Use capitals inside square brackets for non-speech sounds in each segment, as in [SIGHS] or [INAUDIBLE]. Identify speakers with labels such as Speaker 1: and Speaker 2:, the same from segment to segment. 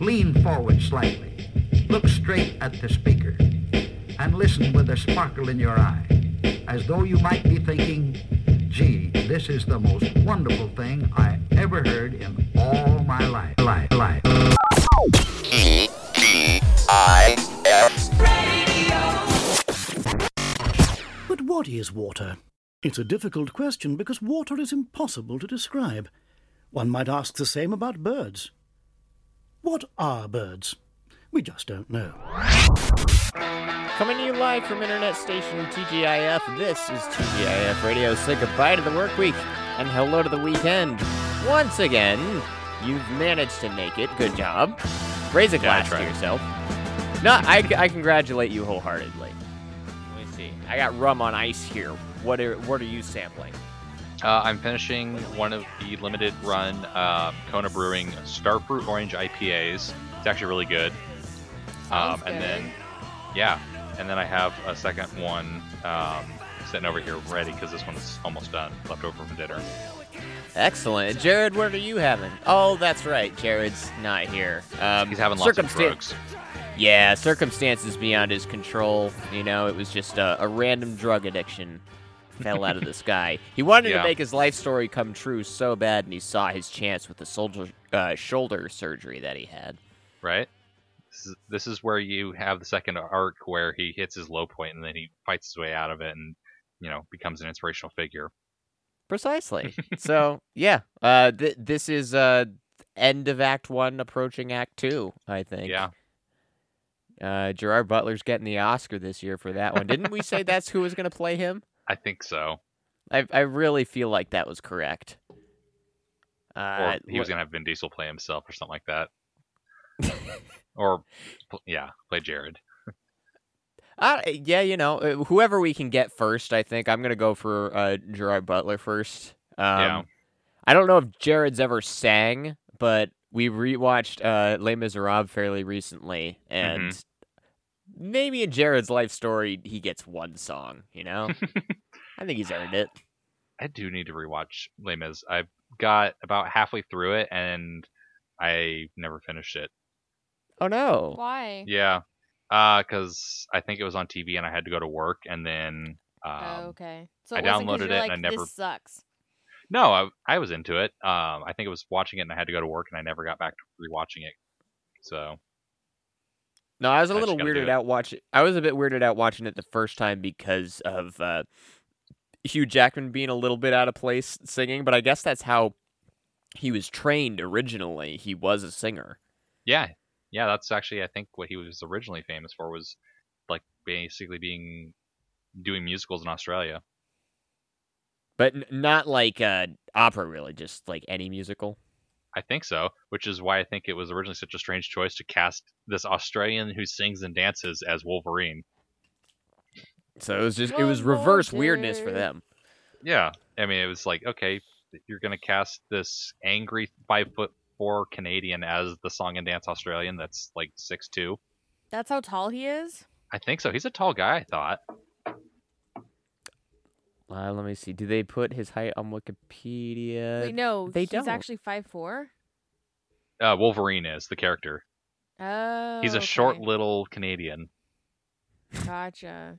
Speaker 1: Lean forward slightly. Look straight at the speaker. And listen with a sparkle in your eye, as though you might be thinking, gee, this is the most wonderful thing I ever heard in all my life. Life, life.
Speaker 2: S.
Speaker 3: But what is water? It's a difficult question because water is impossible to describe. One might ask the same about birds. What are birds? We just don't know.
Speaker 4: Coming to you live from internet station TGIF, this is TGIF Radio. Say goodbye to the work week and hello to the weekend. Once again, you've managed to make it. Good job. Raise a glass to yourself. No, I, I congratulate you wholeheartedly. Let me see. I got rum on ice here. What are what are you sampling?
Speaker 5: Uh, I'm finishing one of the limited run uh, Kona Brewing Starfruit Orange IPAs. It's actually really good. Um, and then, yeah, and then I have a second one um, sitting over here ready because this one's almost done, left over from dinner.
Speaker 4: Excellent. Jared, what are you having? Oh, that's right. Jared's not here. Um,
Speaker 5: He's having lots of drugs.
Speaker 4: Yeah, circumstances beyond his control. You know, it was just a, a random drug addiction fell out of the sky. He wanted
Speaker 5: Yeah.
Speaker 4: to make his life story come true so bad, and he saw his chance with the soldier, uh, shoulder surgery that he had.
Speaker 5: right? This is, this is where you have the second arc where he hits his low point and then he fights his way out of it and you know becomes an inspirational figure.
Speaker 4: Precisely. [LAUGHS] so, yeah, uh, th- this is uh, end of Act One, approaching Act Two. I think.
Speaker 5: Yeah,
Speaker 4: Uh, Gerard Butler's getting the Oscar this year for that one. Didn't we say that's who was going to play him?
Speaker 5: I think so.
Speaker 4: I I really feel like that was correct.
Speaker 5: Or
Speaker 4: Uh,
Speaker 5: he was gonna have Vin Diesel play himself or something like that. [LAUGHS] or yeah, play Jared.
Speaker 4: Uh, yeah, you know, uh, whoever we can get first, I think. I'm going to go for uh, Gerard Butler first. Um,
Speaker 5: Yeah.
Speaker 4: I don't know if Jared's ever sang, but we rewatched uh, Les Miserables fairly recently, and
Speaker 5: Mm-hmm.
Speaker 4: Maybe in Jared's life story, he gets one song, you know? [LAUGHS] I think he's earned it.
Speaker 5: I do need to rewatch Les Mis. I got about halfway through it and I never finished it.
Speaker 4: Oh, no.
Speaker 6: Why?
Speaker 5: Yeah, because I think it was on TV and I had to go to work and then. Um,
Speaker 6: oh, okay. So
Speaker 5: I
Speaker 6: it wasn't 'cause
Speaker 5: downloaded
Speaker 6: you're
Speaker 5: it
Speaker 6: like,
Speaker 5: and I never-
Speaker 6: This sucks.
Speaker 5: No, I, I was into it. Um, I think it was watching it and I had to go to work and I never got back to rewatching it. So
Speaker 4: No, I was a
Speaker 5: I
Speaker 4: little weirded out watching. I was a bit weirded out watching it the first time because of uh, Hugh Jackman being a little bit out of place singing. But I guess that's how he was trained originally. He was a singer.
Speaker 5: yeah, yeah, that's actually I think what he was originally famous for was like basically being doing musicals in Australia.
Speaker 4: But n- not like uh, opera, really, just like any musical.
Speaker 5: I think so, which is why I think it was originally such a strange choice to cast this Australian who sings and dances as Wolverine.
Speaker 4: So it was just it was reverse weirdness for them.
Speaker 5: Yeah, I mean it was like okay, you're gonna cast this angry five foot four Canadian as the song and dance Australian that's like six two.
Speaker 6: That's how tall he is?
Speaker 5: I think so. He's a tall guy. I thought.
Speaker 4: Uh, let me see. Do they put his height on Wikipedia?
Speaker 6: Wait, no,
Speaker 4: they
Speaker 6: he's
Speaker 4: don't.
Speaker 6: actually five four.
Speaker 5: Uh, Wolverine is the character.
Speaker 6: Oh,
Speaker 5: He's a short little Canadian.
Speaker 6: Gotcha.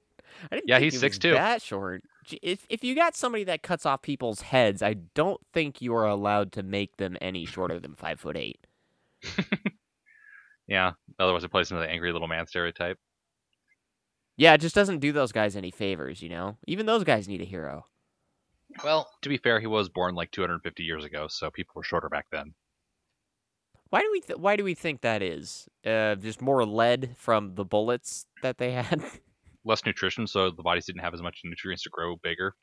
Speaker 4: I didn't
Speaker 5: Yeah,
Speaker 4: think
Speaker 5: he's
Speaker 4: he was
Speaker 5: 6'2".
Speaker 4: That short. If if you got somebody that cuts off people's heads, I don't think you are allowed to make them any shorter than five foot eight. [LAUGHS]
Speaker 5: Yeah. Otherwise, it plays into the angry little man stereotype.
Speaker 4: Yeah, it just doesn't do those guys any favors, you know. Even those guys need a hero.
Speaker 5: Well, to be fair, he was born like 250 years ago, so people were shorter back then.
Speaker 4: Why do we th- why do we think that is? Uh, just more lead from the bullets that they [LAUGHS] had.
Speaker 5: Less nutrition, so the bodies didn't have as much nutrients to grow bigger.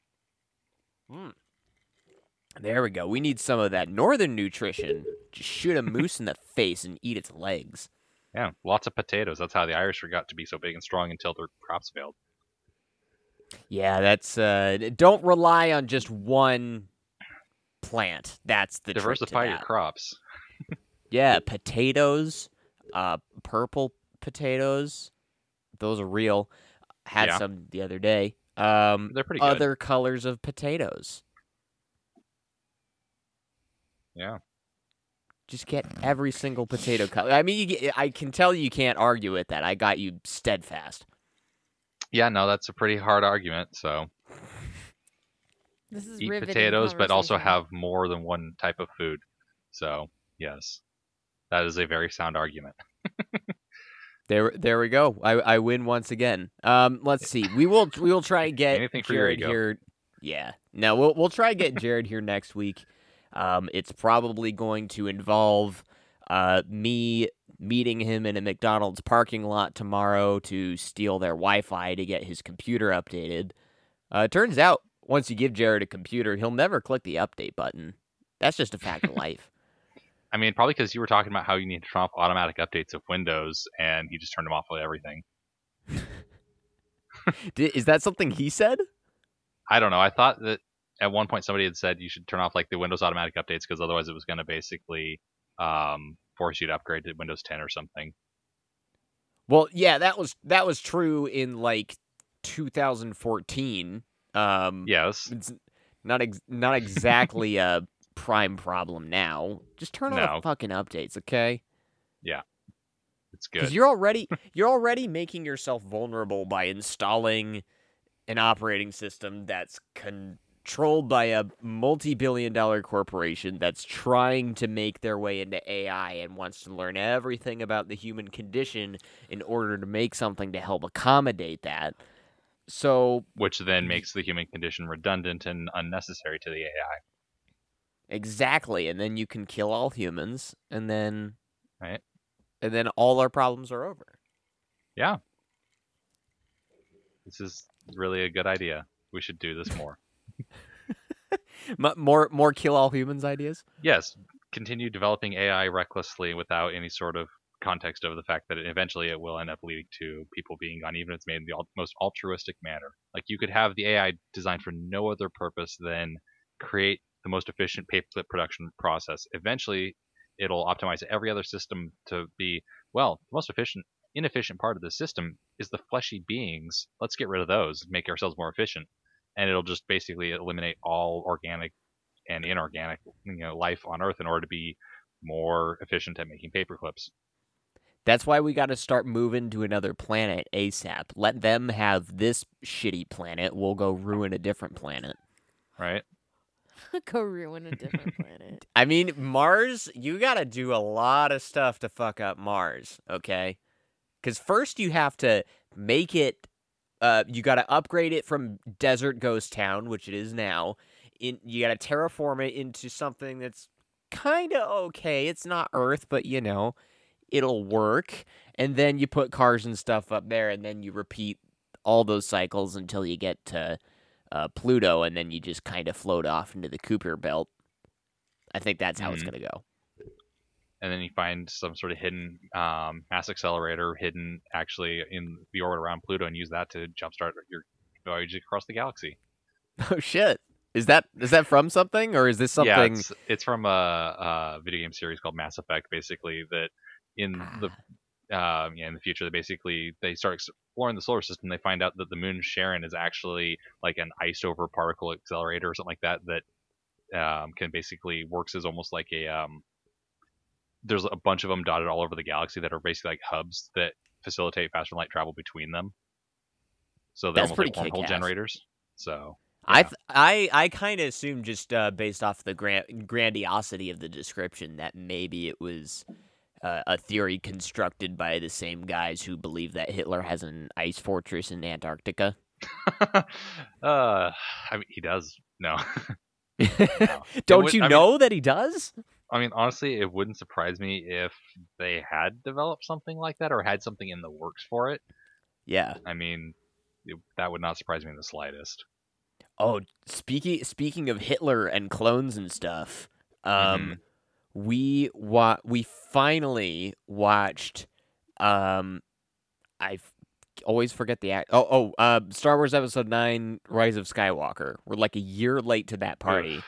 Speaker 4: there we go. We need some of that northern nutrition. Just shoot a moose in the face and eat its legs.
Speaker 5: Yeah, lots of potatoes. That's how the Irish got to be so big and strong until their crops failed.
Speaker 4: Yeah, that's uh don't rely on just one plant. That's the
Speaker 5: Diversify your crops.
Speaker 4: Yeah, potatoes, uh purple potatoes. Those are real. Had
Speaker 5: Yeah.
Speaker 4: some the other day. Um
Speaker 5: They're pretty good.
Speaker 4: other colors of potatoes.
Speaker 5: Yeah.
Speaker 4: Just get every single potato cut. I mean, you get, I can tell you can't argue with that. I got you steadfast.
Speaker 5: Yeah, no, that's a pretty hard argument. So
Speaker 6: This is
Speaker 5: eat potatoes, but also have more than one type of food. So yes, that is a very sound argument. [LAUGHS]
Speaker 4: There, there we go. I, I win once again. Um, let's see. We will, we will try and get
Speaker 5: Anything for your
Speaker 4: Jared
Speaker 5: ego.
Speaker 4: here. Yeah. No, we'll, we'll try and get Jared here next week. Um, it's probably going to involve, uh, me meeting him in a McDonald's parking lot tomorrow to steal their Wi-Fi to get his computer updated. Uh, turns out once you give Jared a computer, he'll never click the update button. That's just a fact of [LAUGHS] life.
Speaker 5: I mean, probably because you were talking about how you need to turn off automatic updates of Windows, and he just turned them off with everything. [LAUGHS]
Speaker 4: Is that something he said?
Speaker 5: I don't know. I thought that at one point somebody had said you should turn off like the Windows automatic updates because otherwise it was going to basically um, force you to upgrade to Windows 10 or something.
Speaker 4: Well, yeah, that was that was true in like 2014. Um,
Speaker 5: Yes.
Speaker 4: it's not ex- not exactly a [LAUGHS] prime problem now. Just turn on
Speaker 5: No.
Speaker 4: the fucking updates, okay?
Speaker 5: Yeah, it's
Speaker 4: Because
Speaker 5: good.
Speaker 4: you're already you're already making yourself vulnerable by installing an operating system that's controlled by a multi-billion dollar corporation that's trying to make their way into AI and wants to learn everything about the human condition in order to make something to help accommodate that. So,
Speaker 5: Which then makes the human condition redundant and unnecessary to the AI.
Speaker 4: exactly, and then you can kill all humans and then
Speaker 5: Right.
Speaker 4: And then all our problems are over.
Speaker 5: Yeah. This is really a good idea. We should do this more. [LAUGHS]
Speaker 4: More more kill all humans ideas?
Speaker 5: yes, continue developing AI recklessly without any sort of context of the fact that eventually it will end up leading to people being gone, even if it's made in the most altruistic manner. Like you could have the AI designed for no other purpose than create the most efficient paperclip production process. Eventually, it'll optimize every other system to be well. The most efficient, inefficient part of the system is the fleshy beings. Let's get rid of those, make ourselves more efficient, and it'll just basically eliminate all organic and inorganic you know life on earth in order to be more efficient at making paper clips
Speaker 4: That's why we got to start moving to another planet ASAP. Let them have this shitty planet. We'll go ruin a different planet.
Speaker 5: right [LAUGHS]
Speaker 6: Go ruin a different [LAUGHS] planet.
Speaker 4: I mean, Mars, you got to do a lot of stuff to fuck up Mars, okay? Cuz first you have to make it uh you got to upgrade it from desert ghost town, which it is now. In you got to terraform it into something that's kind of okay. It's not Earth, but you know, it'll work. And then you put cars and stuff up there and then you repeat all those cycles until you get to uh, Pluto, and then you just kind of float off into the Kuiper Belt. I think that's how it's
Speaker 5: Mhm.
Speaker 4: gonna go.
Speaker 5: And then you find some sort of hidden um, mass accelerator hidden actually in the orbit around pluto and use that to jumpstart your voyage across the galaxy [LAUGHS]
Speaker 4: Oh shit! Is that is that from something, or is this something?
Speaker 5: yeah it's, it's from a, a video game series called mass effect basically that in the um, yeah, in the future, they basically they start exploring the solar system. They find out that the moon Charon is actually like an iced over particle accelerator or something like that that um, can basically works as almost like a um, there's a bunch of them dotted all over the galaxy that are basically like hubs that facilitate faster light travel between them. So they're
Speaker 4: That's
Speaker 5: almost like
Speaker 4: pretty
Speaker 5: wormhole generators. So
Speaker 4: I th- I I kind of assumed just uh, based off the grand- grandiosity of the description that maybe it was uh, a theory constructed by the same guys who believe that Hitler has an ice fortress in Antarctica. [LAUGHS]
Speaker 5: uh, I mean, he does. No, [LAUGHS] [LAUGHS]
Speaker 4: Don't
Speaker 5: would-
Speaker 4: you
Speaker 5: I mean-
Speaker 4: know that he does?
Speaker 5: I mean, honestly, it wouldn't surprise me if they had developed something like that or had something in the works for it.
Speaker 4: Yeah.
Speaker 5: I mean, it, that would not surprise me in the slightest.
Speaker 4: Oh, speaking speaking of Hitler and clones and stuff, um, we wa- we finally watched. Um, I always forget the act. Oh, oh, uh, Star Wars Episode Nine: Rise of Skywalker. We're like a year late to that party.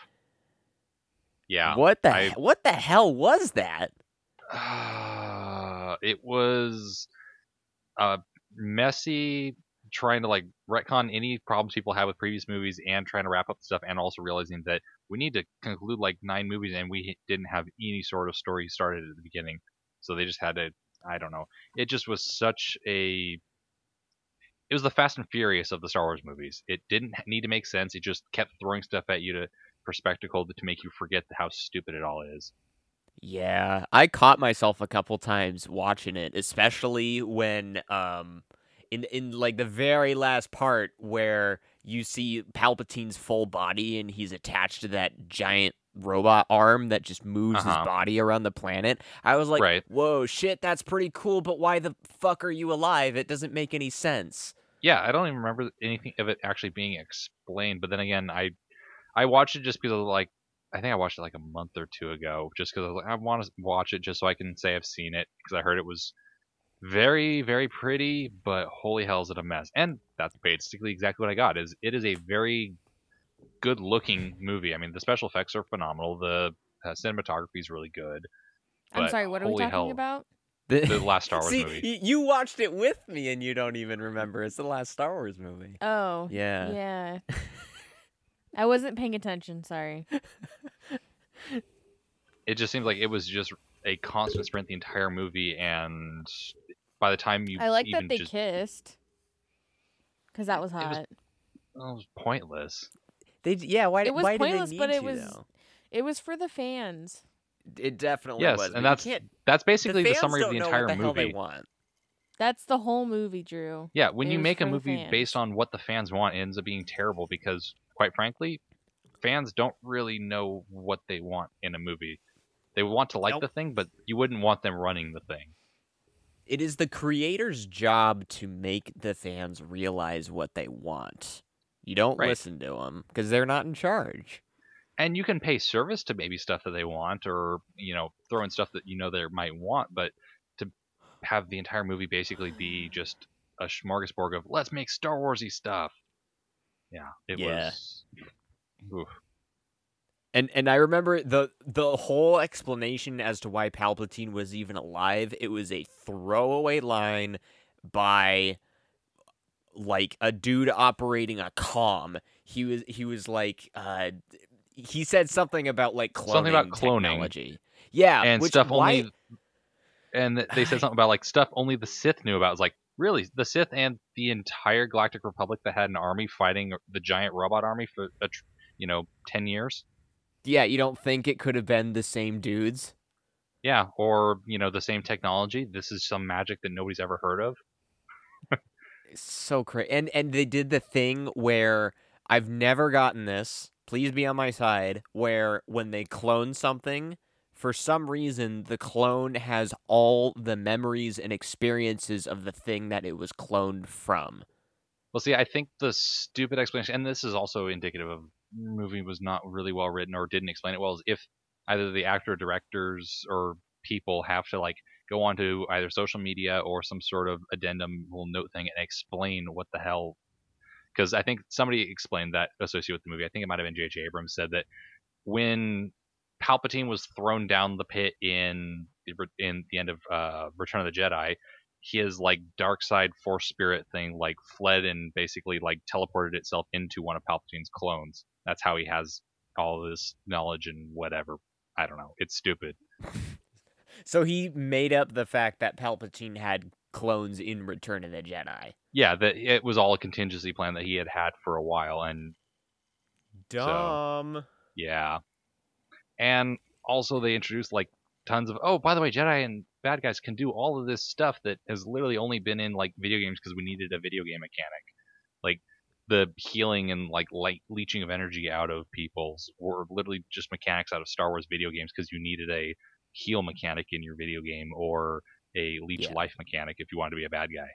Speaker 5: Yeah.
Speaker 4: what the
Speaker 5: I-
Speaker 4: what the hell was that?
Speaker 5: Uh, [SIGHS] it was uh, messy trying to like retcon any problems people had with previous movies and trying to wrap up the stuff and also realizing that we need to conclude like nine movies, and we didn't have any sort of story started at the beginning, so they just had to. I don't know. It just was such a. It was the Fast and Furious of the Star Wars movies. It didn't need to make sense. It just kept throwing stuff at you to for spectacle to make you forget how stupid it all is.
Speaker 4: Yeah, I caught myself a couple times watching it, especially when um in in like the very last part where you see Palpatine's full body and he's attached to that giant robot arm that just moves
Speaker 5: Uh-huh.
Speaker 4: his body around the planet. I was like,
Speaker 5: Right.
Speaker 4: "Whoa, shit, that's pretty cool, but why the fuck are you alive? It doesn't make any sense."
Speaker 5: yeah, I don't even remember anything of it actually being explained. But then again, I I watched it just because of like I think I watched it like a month or two ago, just because I was like I want to watch it just so I can say I've seen it because I heard it was very very pretty, but holy hell is it a mess. And that's basically exactly what I got. Is it is a very good looking movie. I mean, the special effects are phenomenal. The uh, cinematography is really good.
Speaker 6: I'm sorry, what are we talking
Speaker 5: hell,
Speaker 6: about?
Speaker 5: The last Star [LAUGHS] Wars
Speaker 4: See,
Speaker 5: movie.
Speaker 4: you watched it with me and you don't even remember. It's the last Star Wars movie.
Speaker 6: Oh.
Speaker 4: Yeah.
Speaker 6: Yeah. [LAUGHS] I wasn't paying attention, sorry. [LAUGHS]
Speaker 5: it just seems like it was just a constant sprint the entire movie and by the time you
Speaker 6: I like
Speaker 5: even
Speaker 6: that they
Speaker 5: just
Speaker 6: kissed. Cuz that was
Speaker 5: It was-
Speaker 6: hot.
Speaker 5: it was pointless
Speaker 4: They yeah, why
Speaker 6: It was
Speaker 4: why
Speaker 6: pointless,
Speaker 4: did they
Speaker 6: but it
Speaker 4: to,
Speaker 6: was-
Speaker 4: though?
Speaker 6: It was for the fans.
Speaker 4: It definitely
Speaker 5: Yes,
Speaker 4: was.
Speaker 5: and that's
Speaker 4: can't-
Speaker 5: that's basically
Speaker 4: the,
Speaker 5: the, summary of the
Speaker 4: know
Speaker 5: entire
Speaker 4: what the hell
Speaker 5: movie
Speaker 4: they want.
Speaker 6: That's the whole movie, Drew.
Speaker 5: yeah when
Speaker 6: It
Speaker 5: you make a movie based on what the fans want it ends up being terrible because quite frankly fans don't really know what they want in a movie they want to like
Speaker 4: Nope.
Speaker 5: the thing but you wouldn't want them running the thing
Speaker 4: It is the creator's job to make the fans realize what they want. You don't
Speaker 5: Right.
Speaker 4: listen to them because they're not in charge.
Speaker 5: and you can pay service to maybe stuff that they want or you know throw in stuff that you know they might want but to have the entire movie basically be just a smorgasbord of let's make star warsy stuff yeah it
Speaker 4: Yeah.
Speaker 5: was oof.
Speaker 4: And and I remember the the whole explanation as to why Palpatine was even alive. It was a throwaway line by like a dude operating a com. He was he was like uh he said something about like cloning
Speaker 5: Something about cloning.
Speaker 4: technology. Yeah,
Speaker 5: and
Speaker 4: which,
Speaker 5: stuff
Speaker 4: why,
Speaker 5: only and they said something about like stuff only the sith knew about Was like really the sith and the entire galactic republic that had an army fighting the giant robot army for a you know 10 years
Speaker 4: Yeah, you don't think it could have been the same dudes?
Speaker 5: yeah or you know the same technology this is some magic that nobody's ever heard of
Speaker 4: so crazy. And and they did the thing where I've never gotten this. Please be on my side. Where when they clone something, for some reason the clone has all the memories and experiences of the thing that it was cloned from.
Speaker 5: Well, see, I think the stupid explanation, and this is also indicative of movie was not really well written or didn't explain it well, is if either the actor, directors, or people have to like go onto either social media or some sort of addendum little note thing and explain what the hell. Because I think somebody explained that associated with the movie. I think it might have been J.J. Abrams said that when Palpatine was thrown down the pit in the, in the end of uh, Return of the Jedi, his like dark side force spirit thing like fled and basically like teleported itself into one of Palpatine's clones. That's how he has all this knowledge and whatever. I don't know. It's stupid. [LAUGHS]
Speaker 4: So he made up the fact that Palpatine had clones in Return of the Jedi.
Speaker 5: Yeah, that it was all a contingency plan that he had had for a while, and
Speaker 4: Dumb.
Speaker 5: yeah, and also they introduced like tons of oh by the way Jedi and bad guys can do all of this stuff that has literally only been in like video games because we needed a video game mechanic, like the healing and like light leeching of energy out of people's were literally just mechanics out of Star Wars video games because you needed a heal mechanic in your video game or a leech
Speaker 4: Yeah.
Speaker 5: life mechanic if you wanted to be a bad guy.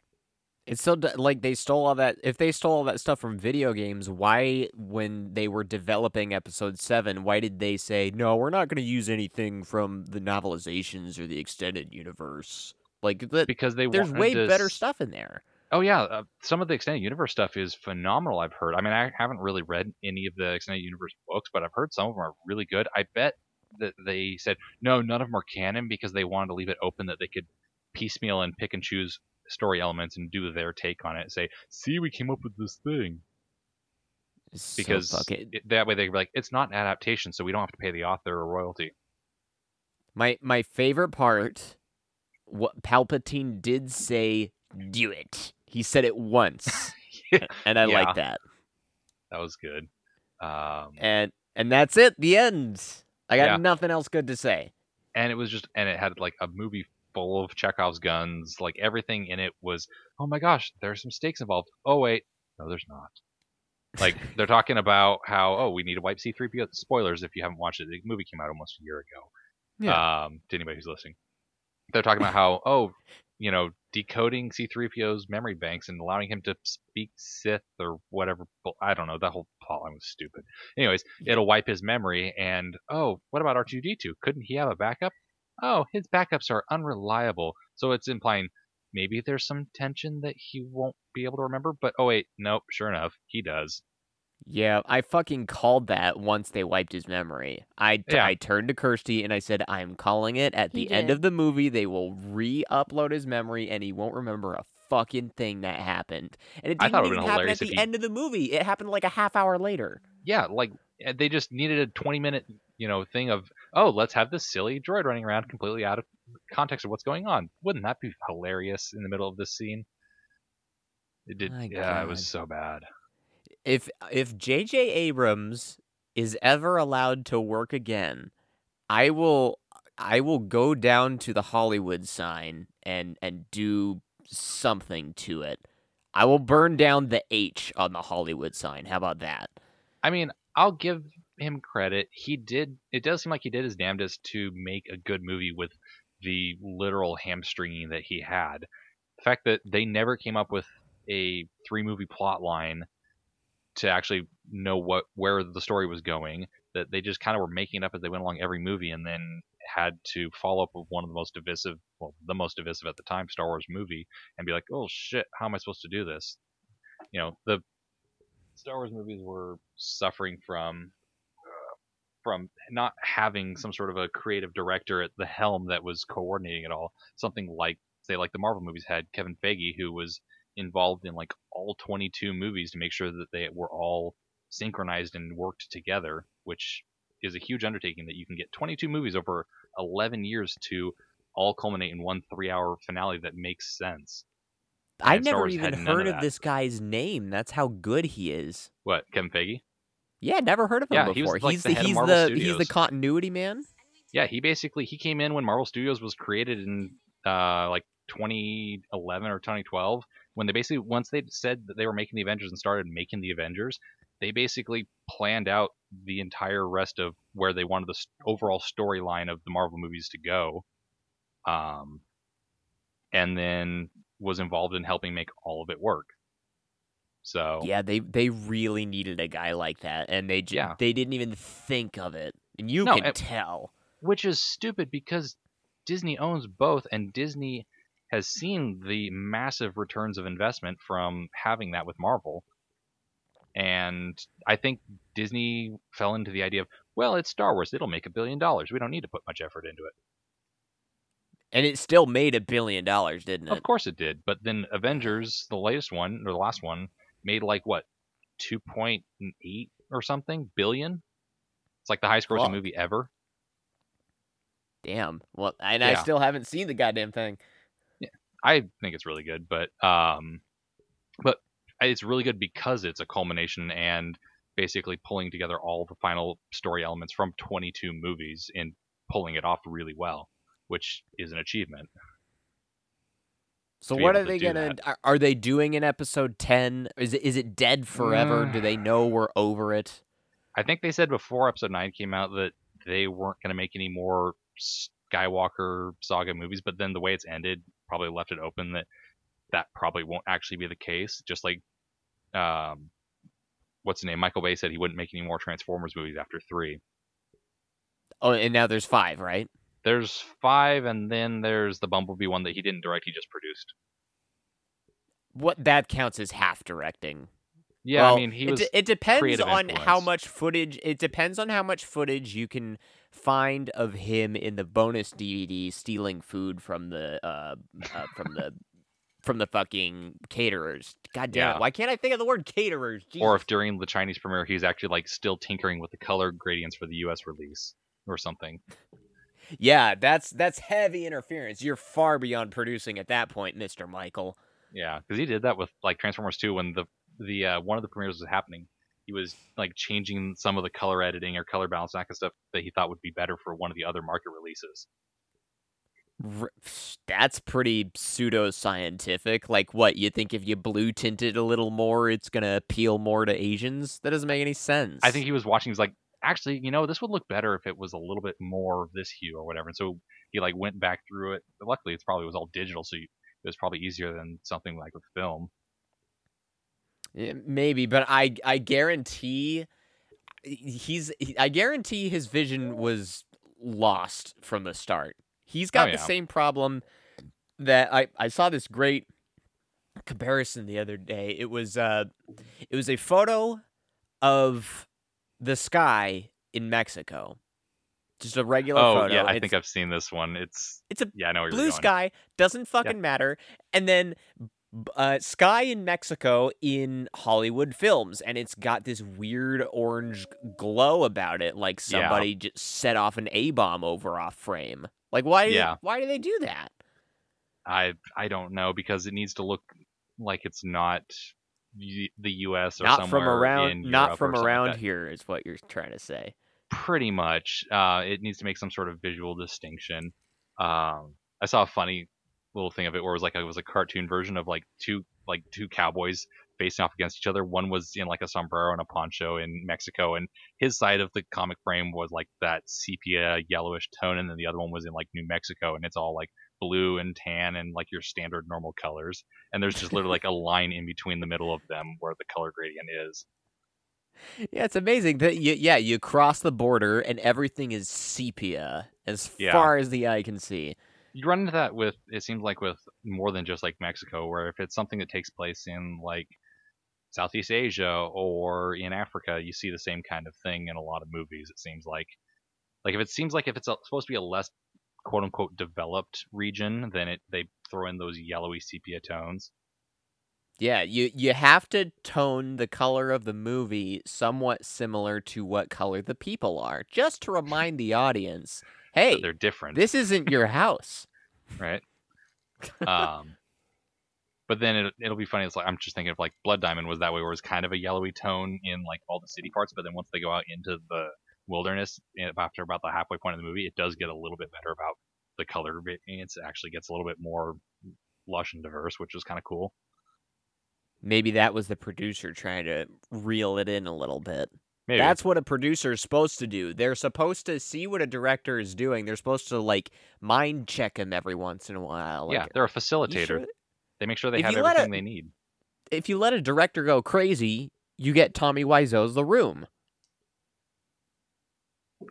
Speaker 4: It's so d- like they stole all that. If they stole all that stuff from video games, why, when they were developing Episode Seven, why did they say no? We're not going to use anything from the novelizations or the extended universe. Like that,
Speaker 5: Because they
Speaker 4: there's way
Speaker 5: to
Speaker 4: better stuff in there.
Speaker 5: Oh yeah, uh, some of the extended universe stuff is phenomenal. I've heard. I mean, I haven't really read any of the extended universe books, but I've heard some of them are really good. I bet that they said no, none of them are canon because they wanted to leave it open that they could piecemeal and pick and choose story elements and do their take on it. Say, see, we came up with this thing. Because it- that way they can be like, it's not an adaptation, so we don't have to pay the author a royalty.
Speaker 4: My my favorite part, what Palpatine did say, "Do it." He said it once, [LAUGHS] and I
Speaker 5: Yeah.
Speaker 4: like that.
Speaker 5: That was good. Um,
Speaker 4: And and that's it. The end. I got
Speaker 5: Yeah.
Speaker 4: nothing else good to say.
Speaker 5: and it was just and it had like a movie full of Chekhov's guns. Like everything in it was, oh my gosh, there's some stakes involved. Oh wait, no, there's not. Like [LAUGHS] they're talking about how oh we need to wipe C3PO. Spoilers if you haven't watched it. The movie came out almost a year ago. Um, to anybody who's listening, they're talking about how oh you know decoding C3PO's memory banks and allowing him to speak Sith or whatever. I don't know. That whole plotline was stupid. Anyways, it'll wipe his memory. And oh, what about R2D2? Couldn't he have a backup? Oh, his backups are unreliable. So it's implying maybe there's some tension that he won't be able to remember. But oh wait, nope. Sure enough, he does.
Speaker 4: Yeah, I fucking called that once they wiped his memory. I, t-
Speaker 5: Yeah.
Speaker 4: I turned to Kirsty and I said, I'm calling it. At
Speaker 6: He
Speaker 4: the end of the movie, they will re upload his memory and he won't remember a fucking thing that happened. And it didn't
Speaker 5: thought it
Speaker 4: even happen at the
Speaker 5: he-
Speaker 4: end of the movie. It happened like a half hour later.
Speaker 5: Yeah, like they just needed a 20 minute, you know, thing of oh, let's have this silly droid running around completely out of context of what's going on. Wouldn't that be hilarious in the middle of this scene? It did.
Speaker 4: My
Speaker 5: yeah, it was so bad.
Speaker 4: If if J.J. Abrams is ever allowed to work again, I will I will go down to the Hollywood sign and and do something to it. I will burn down the H on the Hollywood sign. How about that?
Speaker 5: I mean, I'll give him credit. He did. It does seem like he did his damnedest to make a good movie with the literal hamstringing that he had. The fact that they never came up with a three movie plot line to actually know what where the story was going. That they just kind of were making it up as they went along every movie, and then had to follow up with one of the most divisive, well, the most divisive at the time Star Wars movie, and be like, oh shit, how am I supposed to do this? You know, the Star Wars movies were suffering from from not having some sort of a creative director at the helm that was coordinating it all. Something like say like the Marvel movies had Kevin Feige who was involved in like all 22 movies to make sure that they were all synchronized and worked together, which is a huge undertaking that you can get 22 movies over 11 years to all culminate in one 3-hour finale that makes sense.
Speaker 4: I
Speaker 5: Star
Speaker 4: never
Speaker 5: Wars
Speaker 4: even heard
Speaker 5: of
Speaker 4: of this guy's name. That's how good he is.
Speaker 5: What, Kevin Feige?
Speaker 4: Yeah, never heard of him
Speaker 5: Yeah, he was,
Speaker 4: before.
Speaker 5: like,
Speaker 4: he's
Speaker 5: the
Speaker 4: the, he's the he's the continuity man.
Speaker 5: Yeah, he basically he came in when Marvel Studios was created in uh, like 2011 or 2012 when they basically once they said that they were making the Avengers and started making the Avengers, they basically planned out the entire rest of where they wanted the overall storyline of the Marvel movies to go. Um, and then was involved in helping make all of it work. So
Speaker 4: Yeah, they they really needed a guy like that, and they j-
Speaker 5: Yeah.
Speaker 4: they didn't even think of it, and you
Speaker 5: No,
Speaker 4: can
Speaker 5: it-
Speaker 4: tell.
Speaker 5: which is stupid because Disney owns both, and Disney has seen the massive returns of investment from having that with Marvel. And I think Disney fell into the idea of, well, it's Star Wars; it'll make a billion dollars. We don't need to put much effort into it.
Speaker 4: And it still made a billion dollars, didn't it?
Speaker 5: Of course it did, but then Avengers, the latest one or the last one, made like what, two point eight or something billion. It's like the highest grossing movie ever.
Speaker 4: Damn. Well, and I still haven't seen the goddamn thing.
Speaker 5: Yeah, I think it's really good, but um, but it's really good because it's a culmination and basically pulling together all the final story elements from 22 movies and pulling it off really well, which is an achievement.
Speaker 4: So what are they gonna?
Speaker 5: that.
Speaker 4: Are, are they doing in episode ten? Is it is it dead forever?
Speaker 5: Mm.
Speaker 4: Do they know we're over it?
Speaker 5: I think they said before episode nine came out that they weren't going to make any more Skywalker saga movies, but then the way it's ended probably left it open that that probably won't actually be the case. Just like, um, what's the name? Michael Bay said he wouldn't make any more Transformers movies after three.
Speaker 4: Oh, and now there's five, right?
Speaker 5: There's five, and then there's the Bumblebee one that he didn't direct; he just produced.
Speaker 4: What that counts as half directing.
Speaker 5: Yeah,
Speaker 4: Well,
Speaker 5: I mean, he
Speaker 4: it,
Speaker 5: was.
Speaker 4: de- it depends on how much footage. It depends on how much footage you can find of him in the bonus DVD stealing food from the uh, uh from the from the fucking caterers. God damn
Speaker 5: Yeah.
Speaker 4: it! Why can't I think of the word caterers?
Speaker 5: Or if during the Chinese premiere he's actually like still tinkering with the color gradients for the U.S. release or something.
Speaker 4: Yeah, that's that's heavy interference. You're far beyond producing at that point, Mister Michael.
Speaker 5: Yeah, because he did that with like Transformers 2 when the the uh, one of the premieres was happening. He was like changing some of the color editing or color balance, that kind of stuff that he thought would be better for one of the other market releases.
Speaker 4: R- That's pretty pseudo-scientific. Like, what you think if you blue tinted a little more, it's gonna appeal more to Asians? That doesn't make any sense.
Speaker 5: I think he was watching. He's like, actually, you know, this would look better if it was a little bit more of this hue or whatever. And so he like went back through it. But luckily, it's probably was all digital, so you, it was probably easier than something like with film.
Speaker 4: Yeah, maybe, but I I guarantee he's I guarantee his vision was lost from the start. He's got
Speaker 5: Oh,
Speaker 4: the same problem that I I saw this great comparison the other day. It was uh it was a photo of the sky in Mexico. Just a regular
Speaker 5: Oh
Speaker 4: photo.
Speaker 5: yeah, I
Speaker 4: It's-
Speaker 5: think I've seen this one. It's
Speaker 4: it's a
Speaker 5: yeah, I know where you're
Speaker 4: blue
Speaker 5: going.
Speaker 4: sky doesn't fucking matter and then uh, sky in mexico in hollywood films and it's got this weird orange glow about it like
Speaker 5: Yeah.
Speaker 4: somebody just set off an a-bomb over off frame like why
Speaker 5: Yeah.
Speaker 4: why do they do that
Speaker 5: I I don't know because it needs to look like it's not the U.S. or
Speaker 4: not from around
Speaker 5: in
Speaker 4: not from
Speaker 5: something like
Speaker 4: around here is what you're trying to say.
Speaker 5: Pretty much. Uh, it needs to make some sort of visual distinction. Um, i saw a funny little thing of it where it was like it was a cartoon version of like two like two cowboys facing off against each other. One was in like a sombrero and a poncho in mexico and his side of the comic frame was like that sepia yellowish tone and then the other one was in like new mexico and it's all like blue and tan and like your standard normal colors and there's just literally like a line in between the middle of them where the color gradient is
Speaker 4: yeah it's amazing that you yeah you cross the border and everything is sepia as
Speaker 5: Yeah.
Speaker 4: far as the eye can see
Speaker 5: you run into that with it seems like with more than just like Mexico, where if it's something that takes place in like Southeast Asia or in Africa, you see the same kind of thing in a lot of movies. It seems like, like if it seems like if it's a, supposed to be a less quote unquote developed region, then it they throw in those yellowy sepia tones.
Speaker 4: Yeah, you you have to tone the color of the movie somewhat similar to what color the people are, just to remind the audience, [LAUGHS] hey,
Speaker 5: they're different,
Speaker 4: this isn't your [LAUGHS] house.
Speaker 5: right? [LAUGHS] um, but then it, it'll be funny. It's like I'm just thinking of like Blood Diamond was that way, where it was kind of a yellowy tone in like all the city parts, but then once they go out into the wilderness, eh, after about the halfway point of the movie, it does get a little bit better about the color variants. It actually gets a little bit more lush and diverse, which is kind of cool.
Speaker 4: Maybe that was the producer trying to reel it in a little bit.
Speaker 5: Maybe
Speaker 4: That's what a producer is supposed to do. They're supposed to see what a director is doing. They're supposed to like mind check him every once in a while. Like,
Speaker 5: yeah, they're a facilitator.
Speaker 4: sure
Speaker 5: They make sure they
Speaker 4: If
Speaker 5: have everything
Speaker 4: a-
Speaker 5: they need.
Speaker 4: If you let a director go crazy, you get Tommy Wiseau's The Room.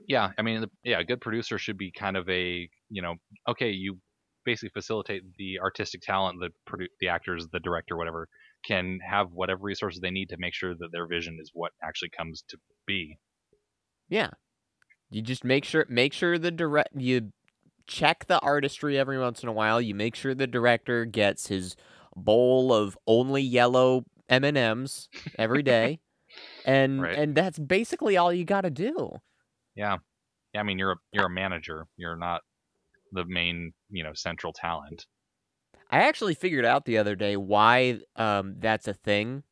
Speaker 5: Yeah, I mean, yeah, a good producer should be kind of a, you know, okay, you basically facilitate the artistic talent, the produ- the actors, the director, whatever, can have whatever resources they need to make sure that their vision is what actually comes to be.
Speaker 4: Yeah. You just make sure make sure the direct you check the artistry every once in a while. You make sure the director gets his bowl of only yellow M&Ms every day. [LAUGHS] and
Speaker 5: Right.
Speaker 4: and that's basically all you got to do.
Speaker 5: Yeah, yeah. I mean, you're a you're a manager. You're not the main, you know, central talent.
Speaker 4: I actually figured out the other day why um that's a thing.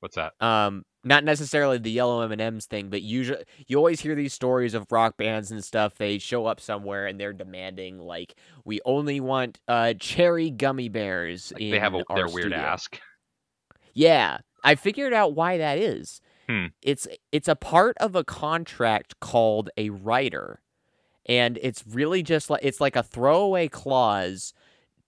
Speaker 5: What's that?
Speaker 4: um not necessarily the yellow m&ms thing but usually you always hear these stories of rock bands and stuff they show up somewhere and they're demanding like we only want uh cherry gummy bears
Speaker 5: Like, they have a, their weird
Speaker 4: studio.
Speaker 5: ask.
Speaker 4: yeah i figured out why that is
Speaker 5: Hmm.
Speaker 4: it's it's a part of a contract called a rider and it's really just like it's like a throwaway clause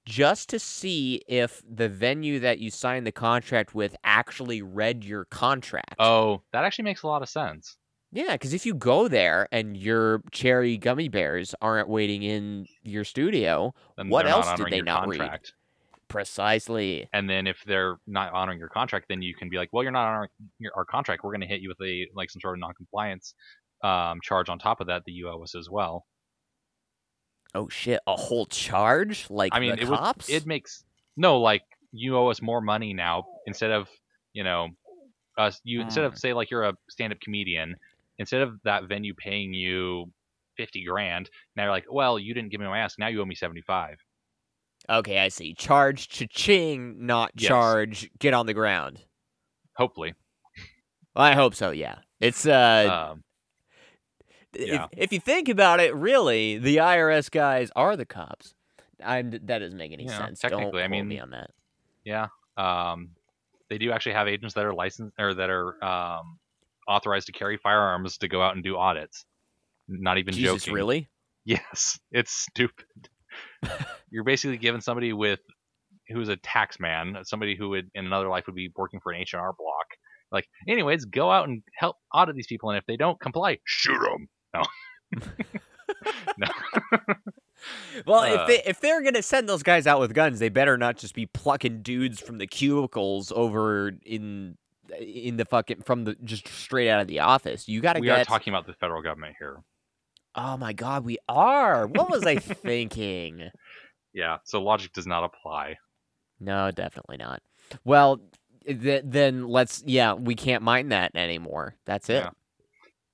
Speaker 4: just to see if the venue that you signed the contract with actually read your contract.
Speaker 5: Oh, that actually makes a lot of sense.
Speaker 4: Yeah, because if you go there and your cherry gummy bears aren't waiting in your studio,
Speaker 5: Then
Speaker 4: What else did they not read? Precisely.
Speaker 5: And then if they're not honoring your contract, then you can be like, well, you're not honoring your, our contract. We're going to hit you with a like some sort of non-compliance um, charge on top of that that you owe us as well.
Speaker 4: Oh shit, a whole charge? Like
Speaker 5: I mean, it would
Speaker 4: cops?
Speaker 5: it makes no like you owe us more money now instead of you know us you instead of say like you're a stand-up comedian instead of that venue paying you 50 grand now you're like well you didn't give me my ass now you owe me 75
Speaker 4: Okay, I see. Charge cha-ching, not
Speaker 5: Yes.
Speaker 4: charge. Get on the ground.
Speaker 5: hopefully
Speaker 4: Well, I hope so. Yeah, it's uh.
Speaker 5: um,
Speaker 4: if,
Speaker 5: yeah.
Speaker 4: if you think about it, really, the IRS guys are the cops. I'm, that doesn't make any
Speaker 5: Yeah,
Speaker 4: sense. Don't
Speaker 5: technically, I
Speaker 4: quote me
Speaker 5: mean,
Speaker 4: on that.
Speaker 5: yeah um, they do actually have agents that are licensed or that are um, authorized to carry firearms to go out and do audits not even
Speaker 4: Jesus,
Speaker 5: joking
Speaker 4: really?
Speaker 5: Yes, it's stupid. [LAUGHS] You're basically giving somebody with who's a tax man, somebody who would in another life would be working for an H and R Block. Like, anyways, go out and help audit these people, and if they don't comply, shoot them. No, [LAUGHS] no. [LAUGHS]
Speaker 4: Well,
Speaker 5: Uh,
Speaker 4: if they if they're gonna send those guys out with guns, they better not just be plucking dudes from the cubicles over in in the fucking from the just straight out of the office. You got to
Speaker 5: we
Speaker 4: get.
Speaker 5: are talking about the federal government here.
Speaker 4: Oh my god, we are. What was I thinking? [LAUGHS]
Speaker 5: Yeah, so logic does not apply.
Speaker 4: No, definitely not. Well, th- then let's. Yeah, we can't mind that anymore. That's it.
Speaker 5: Yeah.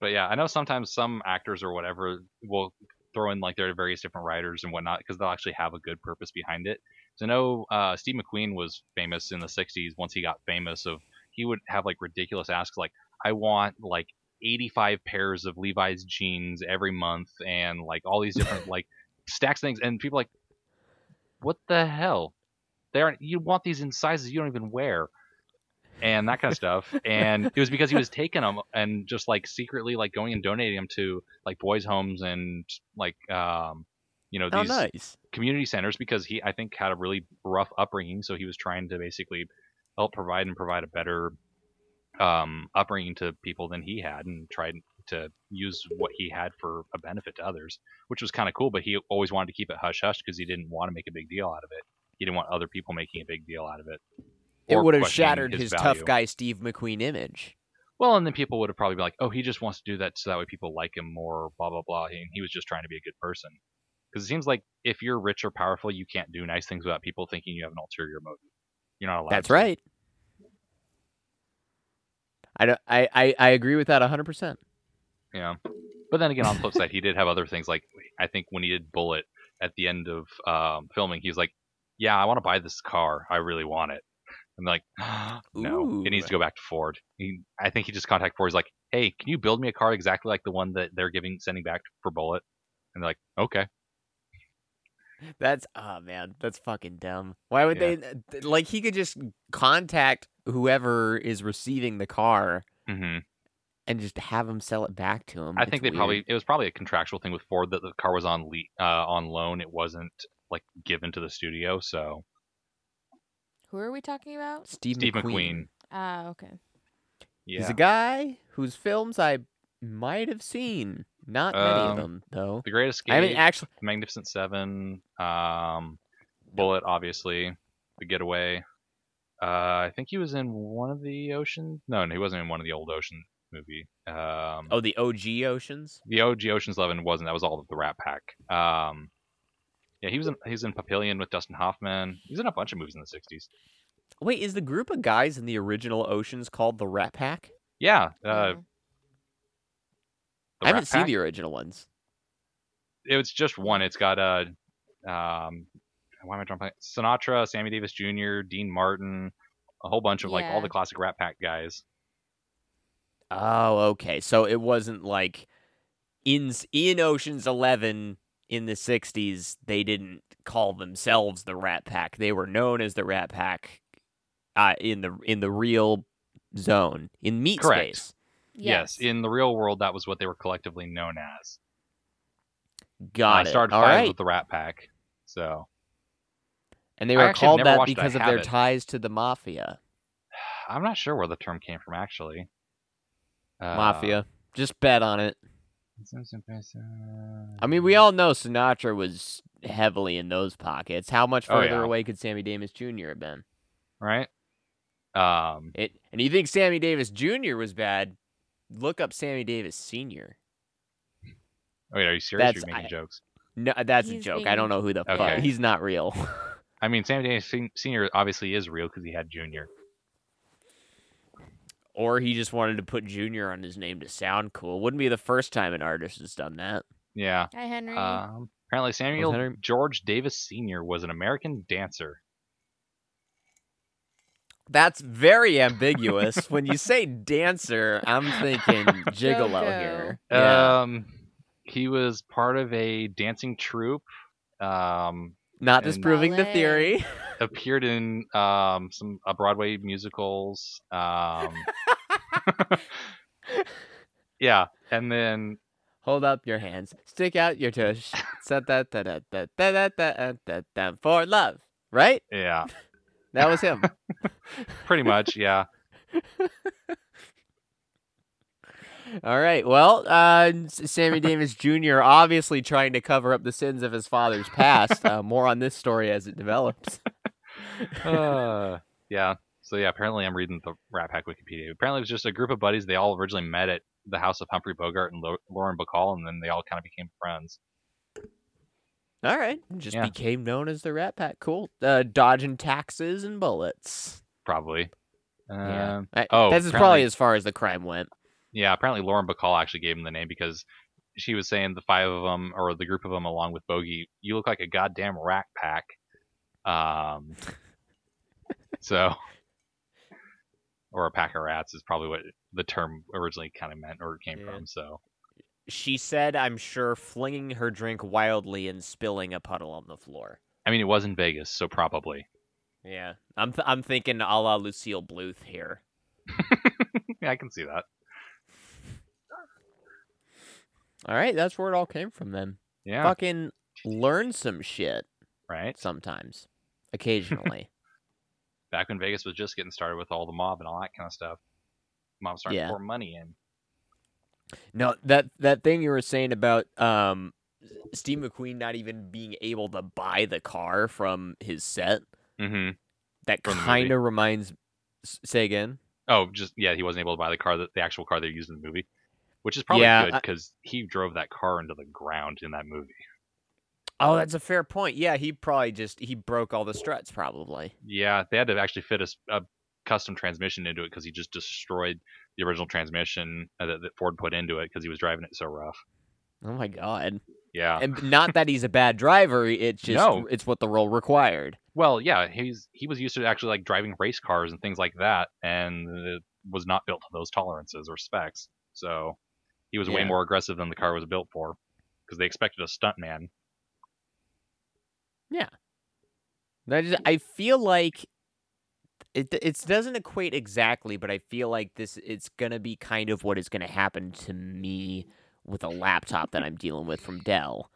Speaker 5: But yeah, I know sometimes some actors or whatever will throw in like their various different riders and whatnot because they'll actually have a good purpose behind it. So I know uh, Steve McQueen was famous in the '60s. Once he got famous, of he would have like ridiculous asks like, "I want like 85 pairs of Levi's jeans every month and like all these different [LAUGHS] like stacks of things," and people like, "What the hell? They aren't. You want these in sizes you don't even wear." and that kind of stuff. And it was because he was [LAUGHS] taking them and just like secretly like going and donating them to like boys' homes and like um you know
Speaker 4: Oh,
Speaker 5: these
Speaker 4: nice.
Speaker 5: community centers because he I think had a really rough upbringing, so he was trying to basically help provide and provide a better um upbringing to people than he had and tried to use what he had for a benefit to others, which was kind of cool. But he always wanted to keep it hush hush because he didn't want to make a big deal out of it. He didn't want other people making a big deal out of it.
Speaker 4: It would have shattered his,
Speaker 5: value.
Speaker 4: tough guy Steve McQueen image.
Speaker 5: Well, and then people would have probably been like, "Oh, he just wants to do that so that way people like him more." Blah blah blah. And he was just trying to be a good person. Because it seems like if you're rich or powerful, you can't do nice things without people thinking you have an ulterior motive. You're not allowed.
Speaker 4: That's
Speaker 5: to.
Speaker 4: right. I, don't, I, I, I agree with that 100%.
Speaker 5: Yeah. But then again, on the flip side, he did have other things. Like I think when he did Bullitt at the end of um, filming, he was like, "Yeah, I want to buy this car. I really want it." I'm like, [GASPS] "No, it needs to go back to Ford." He, I think he just contacted Ford. He's like, "Hey, can you build me a car exactly like the one that they're giving sending back for Bullitt?" And they're like, "Okay."
Speaker 4: That's, oh man, that's fucking dumb. Why would
Speaker 5: Yeah.
Speaker 4: they, like, he could just contact whoever is receiving the car
Speaker 5: hmm
Speaker 4: and just have them sell it back to him.
Speaker 5: I think they probably it was probably a contractual thing with Ford that the car was on le- uh, on loan. It wasn't like given to the studio. So
Speaker 6: Who are we talking about?
Speaker 4: Steve,
Speaker 5: Steve
Speaker 4: McQueen.
Speaker 5: McQueen,
Speaker 6: Ah, okay.
Speaker 5: yeah,
Speaker 4: He's a guy whose films I might have seen. Not many of
Speaker 5: Um,
Speaker 4: them, though.
Speaker 5: The Great Escape,
Speaker 4: I haven't actually.
Speaker 5: Magnificent Seven, um, Bullitt, obviously, The Getaway. Uh, I think he was in one of the Ocean. No, no, he wasn't in one of the old Ocean movie. Um,
Speaker 4: Oh, the OG Oceans?
Speaker 5: the OG Ocean's Eleven wasn't. That was all of the Rat Pack. Um, yeah, he was in he's in Papillon with Dustin Hoffman. He's in a bunch of movies in the '60s.
Speaker 4: Wait, is the group of guys in the original Oceans called the Rat Pack?
Speaker 5: Yeah, uh, the
Speaker 4: I haven't seen
Speaker 5: Pack.
Speaker 4: the original ones.
Speaker 5: it was just one. It's got uh, um, why am I drawing? blank? Sinatra, Sammy Davis Jr., Dean Martin, a whole bunch of like all the classic Rat Pack guys.
Speaker 4: Oh, okay. So it wasn't like in in Ocean's 11 in the 60s they didn't call themselves the Rat Pack. They were known as the Rat Pack uh, in the in the real zone in meat
Speaker 5: Correct.
Speaker 4: space.
Speaker 5: Yes. in the real world, that was what they were collectively known as.
Speaker 4: Got
Speaker 5: I
Speaker 4: it.
Speaker 5: started
Speaker 4: All right.
Speaker 5: with the Rat Pack, so
Speaker 4: And they were called that
Speaker 5: watched it. I
Speaker 4: because of
Speaker 5: have
Speaker 4: their ties to the mafia. [SIGHS]
Speaker 5: I'm not sure where the term came from actually. Uh,
Speaker 4: mafia. Just bet on it. I mean, we [LAUGHS] all know Sinatra was heavily in those pockets. How much
Speaker 5: Oh,
Speaker 4: further
Speaker 5: yeah.
Speaker 4: away could Sammy Davis Jr. have been?
Speaker 5: right. Um,
Speaker 4: It and you think Sammy Davis Jr. was bad? Look up Sammy Davis Sr.
Speaker 5: wait, are you serious? or Are you
Speaker 4: That's-
Speaker 5: making
Speaker 4: I-
Speaker 5: jokes?
Speaker 4: No, that's a
Speaker 6: He's
Speaker 4: joke. I don't know who the fuck. He's not real. [LAUGHS]
Speaker 5: I mean, Sammy Davis Senior obviously is real because he had Junior.
Speaker 4: Or he just wanted to put Junior on his name to sound cool. Wouldn't be the first time an artist has done that.
Speaker 5: Yeah.
Speaker 6: Hi, Henry.
Speaker 5: Um, apparently, Samuel
Speaker 4: Henry-
Speaker 5: George Davis Sr. was an American dancer.
Speaker 4: That's very ambiguous. when you say dancer, I'm thinking gigolo here. Yeah.
Speaker 5: Um, he was part of a dancing troupe. Um,
Speaker 4: not disproving the theory.
Speaker 5: appeared in um, some uh, Broadway musicals. Um, yeah, and then
Speaker 4: hold up your hands, stick out your tush, set that that that that that that that for love, right?
Speaker 5: Yeah.
Speaker 4: That was him. [LAUGHS]
Speaker 5: pretty much, yeah. [LAUGHS]
Speaker 4: All right. Well, uh, Sammy Davis Jr. obviously trying to cover up the sins of his father's past. Uh, more on this story as it develops. [LAUGHS]
Speaker 5: Uh, yeah. So yeah, apparently I'm reading the Rat Pack Wikipedia. Apparently it was just a group of buddies. They all originally met at the house of Humphrey Bogart and Lo- Lauren Bacall, and then they all kind of became friends.
Speaker 4: All right. Just
Speaker 5: Yeah.
Speaker 4: became known as the Rat Pack. Cool. Uh, dodging taxes and bullets.
Speaker 5: Probably.
Speaker 4: Yeah.
Speaker 5: Um,
Speaker 4: I-
Speaker 5: oh,
Speaker 4: this is probably as far as the crime went.
Speaker 5: Yeah, apparently Lauren Bacall actually gave him the name because she was saying the five of them or the group of them along with Bogey, you look like a goddamn rat pack. Um, [LAUGHS] so, or a pack of rats is probably what the term originally kind of meant or came
Speaker 4: Yeah.
Speaker 5: from. So,
Speaker 4: She said, I'm sure, flinging her drink wildly and spilling a puddle on the floor.
Speaker 5: I mean, it was in Vegas, so probably.
Speaker 4: Yeah. I'm, th- I'm thinking a la Lucille Bluth here. [LAUGHS]
Speaker 5: yeah, I can see that.
Speaker 4: All right. That's where it all came from then.
Speaker 5: Yeah,
Speaker 4: Fucking learn some shit
Speaker 5: right.
Speaker 4: sometimes. [LAUGHS] Occasionally.
Speaker 5: Back when Vegas was just getting started with all the mob and all that kind of stuff, mob started
Speaker 4: Yeah.
Speaker 5: to pour money in.
Speaker 4: No, that that thing you were saying about um Steve McQueen not even being able to buy the car from his set,
Speaker 5: hmm
Speaker 4: that
Speaker 5: From the movie.
Speaker 4: kind of reminds say again.
Speaker 5: Oh, just yeah, he wasn't able to buy the car that the actual car they used in the movie, which is probably
Speaker 4: Yeah,
Speaker 5: good because he drove that car into the ground in that movie.
Speaker 4: Oh, that's a fair point. Yeah, he probably just he broke all the struts probably.
Speaker 5: Yeah, they had to actually fit a, a custom transmission into it because he just destroyed the original transmission uh, that, that Ford put into it because he was driving it so rough.
Speaker 4: Oh my god.
Speaker 5: Yeah.
Speaker 4: And not that he's a bad driver, it's just
Speaker 5: No.
Speaker 4: it's what the role required.
Speaker 5: Well, yeah, he's he was used to actually like driving race cars and things like that, and it was not built to those tolerances or specs. So he was way more aggressive than the car was built for because they expected a stuntman.
Speaker 4: That is, I feel like it it doesn't equate exactly, but I feel like this it's gonna be kind of what is gonna happen to me with a laptop that I'm dealing with from Dell.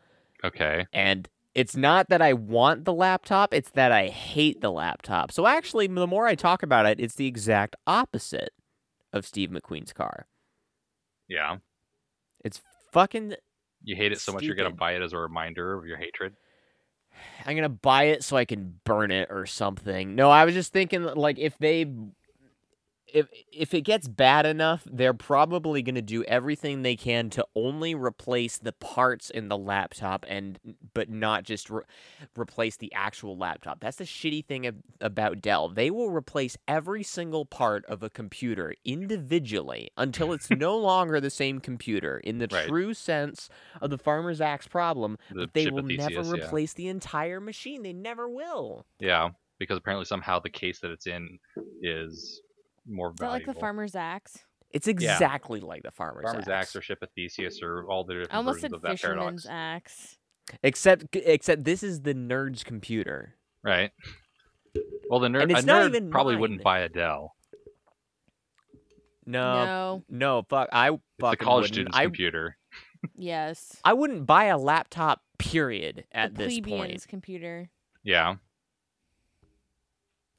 Speaker 5: Okay.
Speaker 4: And it's not that I want the laptop, it's that I hate the laptop. So actually, the more I talk about it, it's the exact opposite of Steve McQueen's car.
Speaker 5: Yeah.
Speaker 4: It's fucking
Speaker 5: You hate it so much you're gonna buy it as a reminder of your hatred.
Speaker 4: I'm gonna buy it so I can burn it or something. No, I was just thinking like if they if if it gets bad enough, they're probably gonna do everything they can to only replace the parts in the laptop and but not just re- replace the actual laptop. That's the shitty thing ab- about Dell. They will replace every single part of a computer individually until it's [LAUGHS] no longer the same computer in the
Speaker 5: Right.
Speaker 4: true sense of the farmer's axe problem
Speaker 5: The
Speaker 4: but they will never
Speaker 5: Theseus, yeah.
Speaker 4: replace the entire machine. They never will.
Speaker 5: Yeah, because apparently somehow the case that it's in is more
Speaker 6: Is that like the farmer's axe?
Speaker 4: It's exactly like the farmer's,
Speaker 5: Farmer's
Speaker 4: axe.
Speaker 5: axe or Ship of Theseus or all the different
Speaker 6: I almost
Speaker 5: versions of that
Speaker 6: fisherman's
Speaker 5: paradox.
Speaker 6: axe.
Speaker 4: Except except this is the nerd's computer.
Speaker 5: Right. Well, the nerd,
Speaker 4: And
Speaker 5: a
Speaker 4: it's not
Speaker 5: nerd
Speaker 4: even
Speaker 5: probably
Speaker 4: mine.
Speaker 5: wouldn't buy a Dell.
Speaker 4: No, no,
Speaker 6: no.
Speaker 4: fuck. I
Speaker 5: It's the
Speaker 4: fucking
Speaker 5: college
Speaker 4: wouldn't.
Speaker 5: student's
Speaker 4: I
Speaker 5: computer.
Speaker 6: Yes.
Speaker 4: I wouldn't buy a laptop. Period. At
Speaker 6: the
Speaker 4: this
Speaker 6: plebeian's
Speaker 4: point,
Speaker 6: computer.
Speaker 5: Yeah.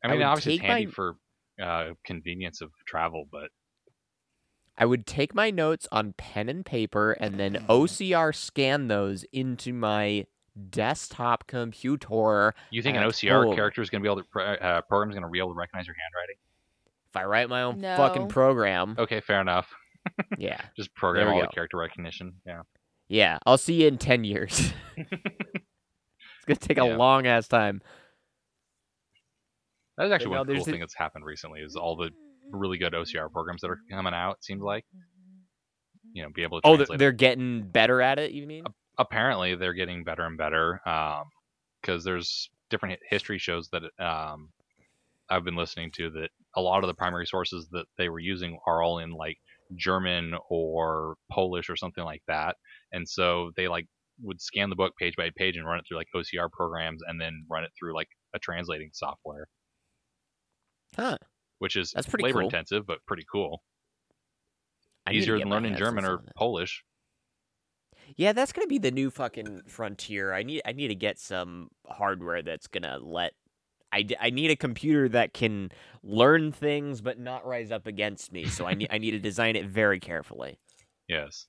Speaker 5: I
Speaker 4: I
Speaker 5: mean,
Speaker 4: would
Speaker 5: obviously it's
Speaker 4: take
Speaker 5: handy
Speaker 4: my-
Speaker 5: for uh, convenience of travel, but
Speaker 4: I would take my notes on pen and paper and then OCR scan those into my desktop computer.
Speaker 5: you think an OCR
Speaker 4: home.
Speaker 5: character is going to be able to, pro- uh, program's going to be able to recognize your handwriting?
Speaker 4: If I write my own fucking program,
Speaker 5: Okay, fair enough. [LAUGHS]
Speaker 4: yeah,
Speaker 5: Just program
Speaker 4: we
Speaker 5: all
Speaker 4: go.
Speaker 5: the character recognition. Yeah.
Speaker 4: Yeah, I'll see you in 10 years. [LAUGHS] [LAUGHS] it's going to take a long ass time.
Speaker 5: That's actually
Speaker 4: no,
Speaker 5: one cool
Speaker 4: a-
Speaker 5: thing that's happened recently is all the mm-hmm. really good OCR programs that are coming out. It seems like mm-hmm. you know be able to
Speaker 4: Oh, they're,
Speaker 5: it.
Speaker 4: getting better at it. You mean?
Speaker 5: apparently they're getting better and better um, because there's different history shows that um, I've been listening to that a lot of the primary sources that they were using are all in like German or Polish or something like that, and so they like would scan the book page by page and run it through like OCR programs and then run it through like a translating software,
Speaker 4: Huh.
Speaker 5: which is
Speaker 4: That's pretty
Speaker 5: labor
Speaker 4: cool.
Speaker 5: intensive but pretty cool.
Speaker 4: I
Speaker 5: Easier than learning German or. Polish.
Speaker 4: Yeah, that's gonna be the new fucking frontier. I need I need to get some hardware that's gonna let. I, d- I need a computer that can learn things but not rise up against me. So I need I need to design it very carefully. [LAUGHS]
Speaker 5: Yes.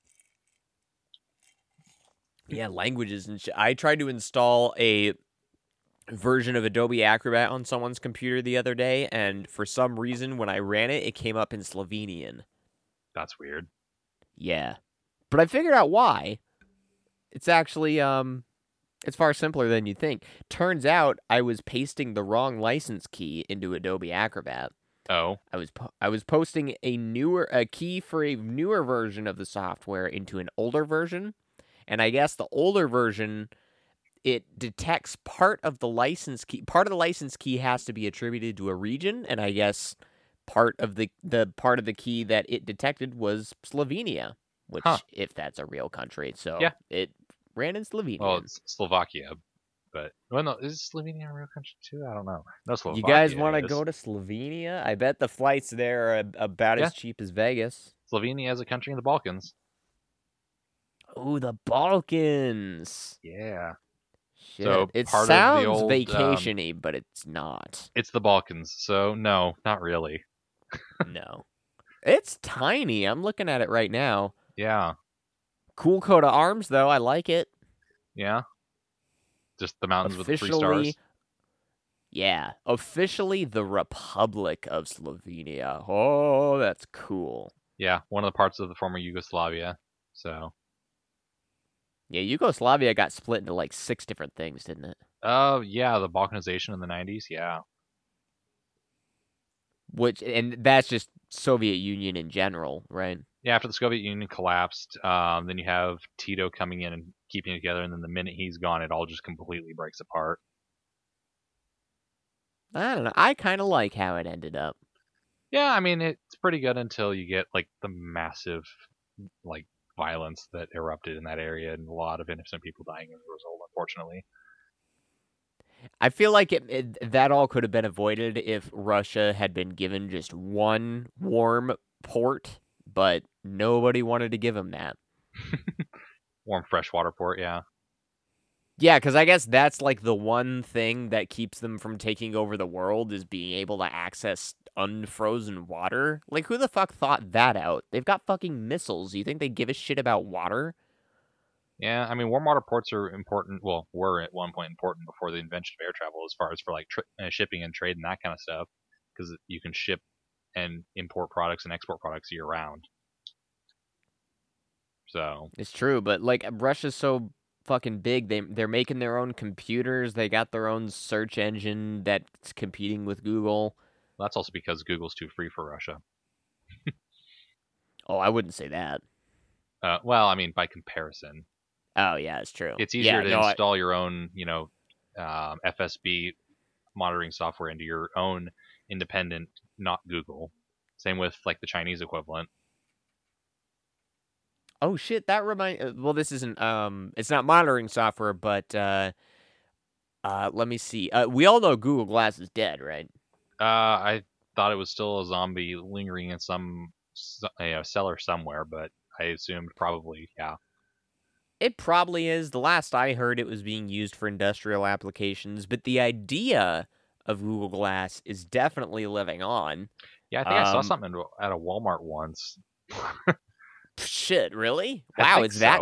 Speaker 4: Yeah, languages and shit. I tried to install a version of Adobe Acrobat on someone's computer the other day, and for some reason, when I ran it, it came up in Slovenian.
Speaker 5: That's weird.
Speaker 4: Yeah, but I figured out why. It's actually um, it's far simpler than you think. Turns out I was pasting the wrong license key into Adobe Acrobat.
Speaker 5: Oh,
Speaker 4: I was po- I was posting a newer a key for a newer version of the software into an older version, and I guess the older version it detects part of the license key. Part of the license key has to be attributed to a region, and I guess part of the the part of the key that it detected was Slovenia, which
Speaker 5: Huh.
Speaker 4: if that's a real country, so
Speaker 5: Yeah.
Speaker 4: it ran in Slovenia.
Speaker 5: well, it's Slovakia, but well, no, is Slovenia a real country too? I don't know. No, Slovakia.
Speaker 4: you guys want to go to Slovenia? I bet the flights there are about
Speaker 5: Yeah.
Speaker 4: as cheap as Vegas.
Speaker 5: Slovenia is a country in the Balkans.
Speaker 4: Oh, the Balkans.
Speaker 5: Yeah,
Speaker 4: Shit.
Speaker 5: So,
Speaker 4: it
Speaker 5: part of the
Speaker 4: sounds
Speaker 5: old, um,
Speaker 4: vacationy, but it's not.
Speaker 5: it's the Balkans. So no, not really. [LAUGHS]
Speaker 4: no. It's tiny. I'm looking at it right now.
Speaker 5: Yeah,
Speaker 4: Cool coat of arms, though. I like it.
Speaker 5: yeah. Just the mountains with the three stars.
Speaker 4: yeah. Officially the Republic of Slovenia. Oh, that's cool.
Speaker 5: Yeah, one of the parts of the former Yugoslavia. So,
Speaker 4: Yeah, Yugoslavia got split into like six different things, didn't it?
Speaker 5: uh, yeah, the Balkanization in the '90s. Yeah,
Speaker 4: Which, and that's just Soviet Union in general, right?
Speaker 5: yeah. After the Soviet Union collapsed, um, then you have Tito coming in and keeping it together, and then the minute he's gone, it all just completely breaks apart.
Speaker 4: I don't know. I kind of like how it ended up.
Speaker 5: Yeah, I mean it's pretty good until you get like the massive like violence that erupted in that area and a lot of innocent people dying as a result, unfortunately.
Speaker 4: I feel like it, it, that all could have been avoided if Russia had been given just one warm port, but nobody wanted to give them that. [LAUGHS]
Speaker 5: Warm freshwater port, yeah.
Speaker 4: Yeah, because I guess that's like the one thing that keeps them from taking over the world is being able to access unfrozen water. Like, who the fuck thought that out? They've got fucking missiles. Do you think they give a shit about water?
Speaker 5: Yeah, I mean warm water ports are important. Well, were at one point important before the invention of air travel, as far as for like tri- uh, shipping and trade and that kind of stuff, because you can ship and import products and export products year round. So
Speaker 4: It's true, but like Russia's so fucking big. They they're making their own computers. They got their own search engine that's competing with Google.
Speaker 5: that's also because Google's too free for Russia.
Speaker 4: Oh, I wouldn't say that.
Speaker 5: Uh, well, I mean by comparison,
Speaker 4: Oh yeah, it's true.
Speaker 5: it's easier
Speaker 4: yeah,
Speaker 5: to
Speaker 4: no, I-
Speaker 5: install your own, you know, um, FSB monitoring software into your own independent, not Google. Same with like the Chinese equivalent.
Speaker 4: Oh shit, that remind. uh, Well, this isn't. Um, it's not monitoring software, but uh, uh, let me see. Uh, we all know Google Glass is dead, right?
Speaker 5: Uh, I thought it was still a zombie lingering in some you know, cellar somewhere, but I assumed probably yeah.
Speaker 4: It probably is. The last I heard, it was being used for industrial applications, but the idea of Google Glass is definitely living on.
Speaker 5: Yeah, I think I saw
Speaker 4: Um,
Speaker 5: something at a Walmart once. [LAUGHS]
Speaker 4: Shit, really? Wow,
Speaker 5: think
Speaker 4: it's that.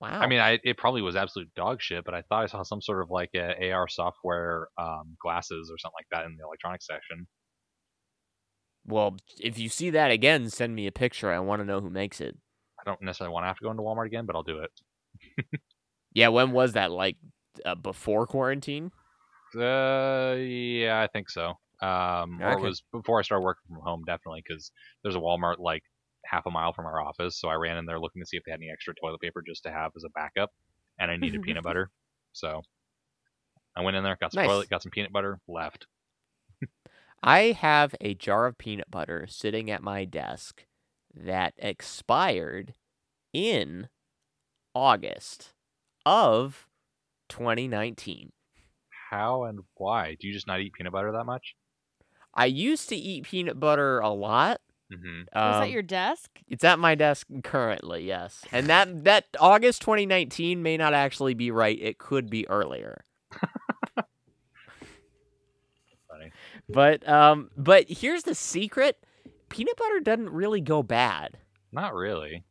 Speaker 4: Wow.
Speaker 5: I mean, I, it probably was absolute dog shit, but I thought I saw some sort of like a AR software um, glasses or something like that in the electronics section.
Speaker 4: well, if you see that again, send me a picture. I want to know who makes it.
Speaker 5: I don't necessarily want to have to go into Walmart again, but I'll do it. [LAUGHS]
Speaker 4: Yeah, when was that? Like uh, before quarantine?
Speaker 5: Uh, yeah, I think so. Um, or it was before I started working from home, definitely, because there's a Walmart like half a mile from our office. So I ran in there looking to see if they had any extra toilet paper just to have as a backup, and I needed [LAUGHS] peanut butter. So I went in there, got some
Speaker 4: Nice.
Speaker 5: toilet, got some peanut butter, left.
Speaker 4: I have a jar of peanut butter sitting at my desk that expired in August of 2019.
Speaker 5: How and why? Do you just not eat peanut butter that much?
Speaker 4: I used to eat peanut butter a lot.
Speaker 5: Mm-hmm.
Speaker 6: Was
Speaker 4: Um,
Speaker 6: that your desk?
Speaker 4: It's at my desk currently, yes. And that that August 2019 may not actually be right. It could be earlier. [LAUGHS]
Speaker 5: Funny.
Speaker 4: But um but here's the secret. Peanut butter doesn't really go bad.
Speaker 5: Not really.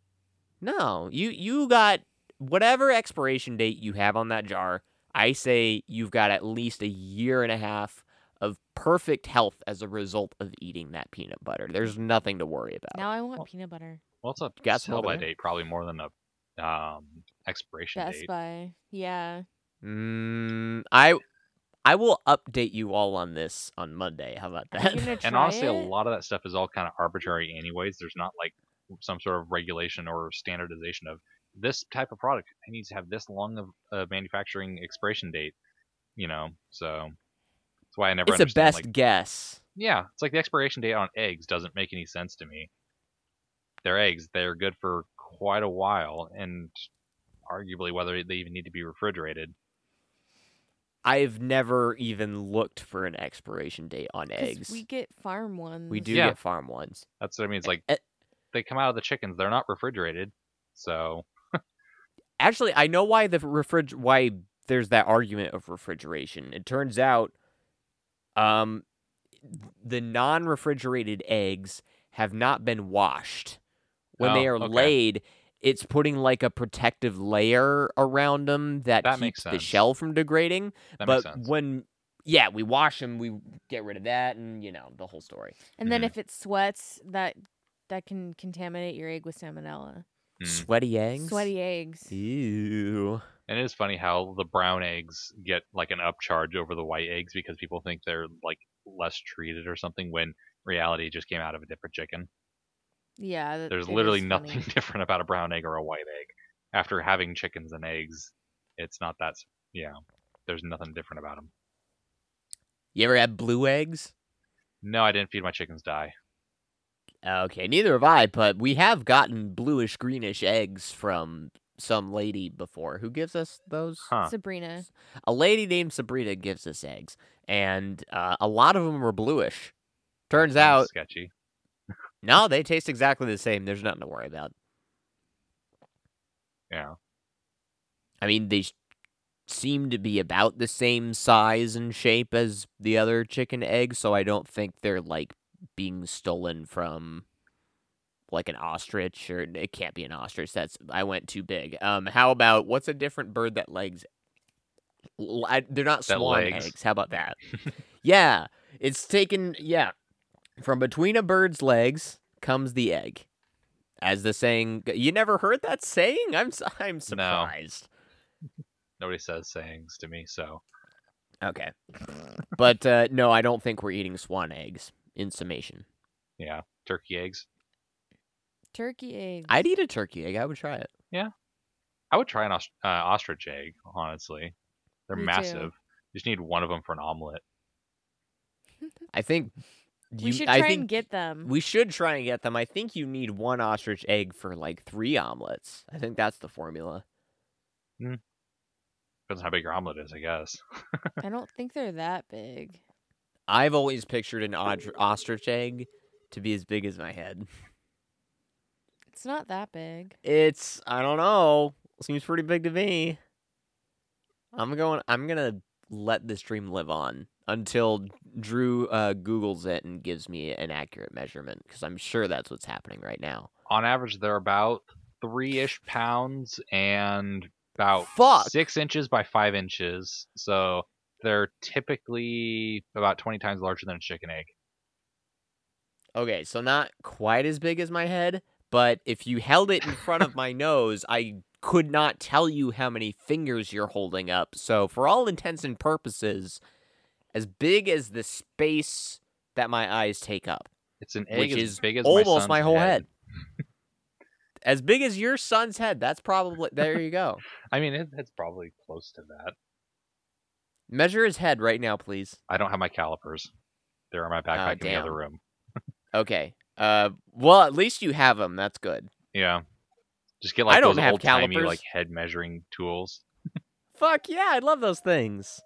Speaker 4: No, you you got whatever expiration date you have on that jar. I say you've got at least a year and a half of perfect health as a result of eating that peanut butter. There's nothing to worry about.
Speaker 6: Now I want peanut butter.
Speaker 5: Well, it's a
Speaker 4: Got some
Speaker 5: sell by date, probably more than a um expiration
Speaker 6: Best
Speaker 5: date.
Speaker 6: Buy. Yeah.
Speaker 4: Mm, I I will update you all on this on Monday. How about that?
Speaker 6: you gonna try
Speaker 5: And honestly, a lot of that stuff is all kind of arbitrary, anyways. There's not like some sort of regulation or standardization of this type of product it needs to have this long of a manufacturing expiration date. You know, so that's why I never.
Speaker 4: it's a best
Speaker 5: Like,
Speaker 4: guess.
Speaker 5: yeah, it's like the expiration date on eggs doesn't make any sense to me. They're eggs; they're good for quite a while, and arguably whether they even need to be refrigerated.
Speaker 4: I've never even looked for an expiration date on eggs.
Speaker 6: We get farm ones.
Speaker 4: We do
Speaker 5: Yeah.
Speaker 4: get farm ones.
Speaker 5: That's what I mean. It's like
Speaker 4: Eh.
Speaker 5: they come out of the chickens; they're not refrigerated, so
Speaker 4: Actually, I know why the refrig why there's that argument of refrigeration. It turns out um the non-refrigerated eggs have not been washed. When they
Speaker 5: Oh,
Speaker 4: are
Speaker 5: okay.
Speaker 4: laid, it's putting like a protective layer around them that,
Speaker 5: That
Speaker 4: keeps the shell from degrading.
Speaker 5: that
Speaker 4: but
Speaker 5: makes sense.
Speaker 4: when yeah, we wash them, we get rid of that and you know, the whole story.
Speaker 6: and then
Speaker 5: Mhm.
Speaker 6: if it sweats, that that can contaminate your egg with salmonella.
Speaker 5: Mm.
Speaker 4: Sweaty eggs?
Speaker 6: Sweaty eggs.
Speaker 4: Ew.
Speaker 5: And it is funny how the brown eggs get like an upcharge over the white eggs because people think they're like less treated or something when reality just came out of a different chicken.
Speaker 6: Yeah. that-
Speaker 5: There's literally nothing
Speaker 6: funny. [LAUGHS]
Speaker 5: different about a brown egg or a white egg. After having chickens and eggs, it's not that yeah. There's nothing different about them.
Speaker 4: You ever had blue eggs?
Speaker 5: No, I didn't feed my chickens dye.
Speaker 4: Okay, neither have I, but we have gotten bluish greenish eggs from some lady before. Who gives us those?
Speaker 5: Huh.
Speaker 6: Sabrina.
Speaker 4: A lady named Sabrina gives us eggs, and uh, a lot of them were bluish. Turns
Speaker 5: That
Speaker 4: out,
Speaker 5: sketchy. [LAUGHS]
Speaker 4: no, they taste exactly the same. There's nothing to worry about.
Speaker 5: Yeah.
Speaker 4: I mean, they seem to be about the same size and shape as the other chicken eggs, so I don't think they're like being stolen from like an ostrich or it can't be an ostrich. That's I went too big. Um, how about what's a different bird that legs? I- they're not
Speaker 5: That
Speaker 4: swan
Speaker 5: legs.
Speaker 4: eggs. How about that? [LAUGHS] yeah, it's taken. Yeah, from between a bird's legs comes the egg. As the saying, you never heard that saying? I'm I'm [LAUGHS] surprised.
Speaker 5: Nobody says sayings to me, so
Speaker 4: Okay. But uh, no, I don't think we're eating swan eggs. In summation,
Speaker 5: yeah. Turkey eggs.
Speaker 6: Turkey egg.
Speaker 4: I'd eat a turkey egg. I would try it.
Speaker 5: Yeah, I would try an os- uh, ostrich egg, honestly. They're
Speaker 6: Me too.
Speaker 5: massive. You just need one of them for an omelet. [LAUGHS]
Speaker 4: I think
Speaker 6: we
Speaker 4: you.
Speaker 6: should
Speaker 4: I
Speaker 6: try
Speaker 4: think
Speaker 6: and get them.
Speaker 4: we should try and get them. I think you need one ostrich egg for like three omelets. I think that's the formula.
Speaker 5: Depends on how big your omelet is, I guess.
Speaker 6: I don't think they're that big.
Speaker 4: I've always pictured an odr- ostrich egg to be as big as my head. [LAUGHS]
Speaker 6: It's not that big.
Speaker 4: It's I don't know. Seems pretty big to me. I'm going. I'm gonna let this dream live on until Drew uh, Google's it and gives me an accurate measurement because I'm sure that's what's happening right now.
Speaker 5: On average, they're about three-ish pounds and about
Speaker 4: Fuck.
Speaker 5: six inches by five inches. So they're typically about 20 times larger than a chicken egg.
Speaker 4: Okay, so not quite as big as my head, but if you held it in front of [LAUGHS] my nose, I could not tell you how many fingers you're holding up. So for all intents and purposes, as big as the space that my eyes take up,
Speaker 5: It's an egg
Speaker 4: which
Speaker 5: as
Speaker 4: is
Speaker 5: big as
Speaker 4: almost
Speaker 5: my, son's
Speaker 4: my whole
Speaker 5: head.
Speaker 4: head. [LAUGHS] as big as your son's head. That's probably there. You go.
Speaker 5: I mean, it, it's probably close to that.
Speaker 4: Measure his head right now, please.
Speaker 5: I don't have my calipers. They're in my oh, backpack in the other room.
Speaker 4: Okay. Uh, well, at least you have them. That's good.
Speaker 5: Yeah. Just get like
Speaker 4: I don't
Speaker 5: those
Speaker 4: have
Speaker 5: old timey
Speaker 4: calipers.
Speaker 5: like head measuring tools.
Speaker 4: Fuck yeah, I love those things.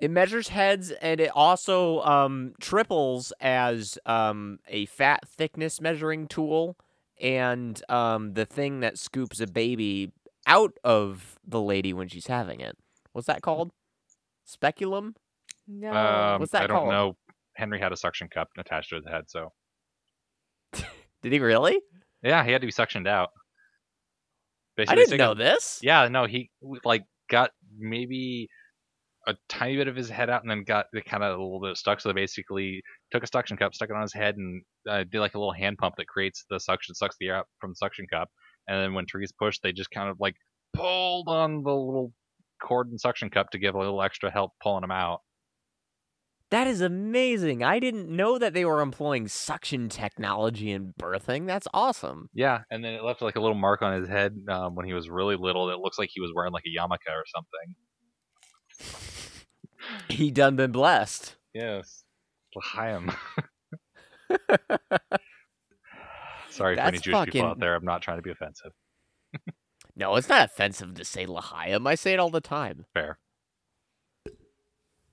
Speaker 4: It measures heads and it also um, triples as um, a fat thickness measuring tool and um, the thing that scoops a baby out of the lady when she's having it. What's that called? Speculum?
Speaker 6: No.
Speaker 5: Um,
Speaker 4: What's that
Speaker 5: I don't
Speaker 4: called?
Speaker 5: know. Henry had a suction cup attached to his head, so [LAUGHS]
Speaker 4: Did he really?
Speaker 5: yeah, he had to be suctioned out.
Speaker 4: I didn't know this.
Speaker 5: Yeah, no, he like got maybe a tiny bit of his head out and then got it kind of a little bit stuck. So they basically took a suction cup, stuck it on his head, and uh, did like a little hand pump that creates the suction, sucks the air out from the suction cup. And then when Therese pushed, they just kind of like pulled on the little cord and suction cup to give a little extra help pulling him out.
Speaker 4: That is amazing. I didn't know that they were employing suction technology in birthing. That's awesome.
Speaker 5: Yeah, and then it left like a little mark on his head um, when he was really little. That looks like he was wearing like a yarmulke or something. [LAUGHS]
Speaker 4: He done been blessed.
Speaker 5: Yes, L'chaim. [LAUGHS] Sorry for any
Speaker 4: That's
Speaker 5: Jewish people out there. I'm not trying to be offensive.
Speaker 4: No, it's not offensive to say L'chaim. I say it all the time.
Speaker 5: Fair.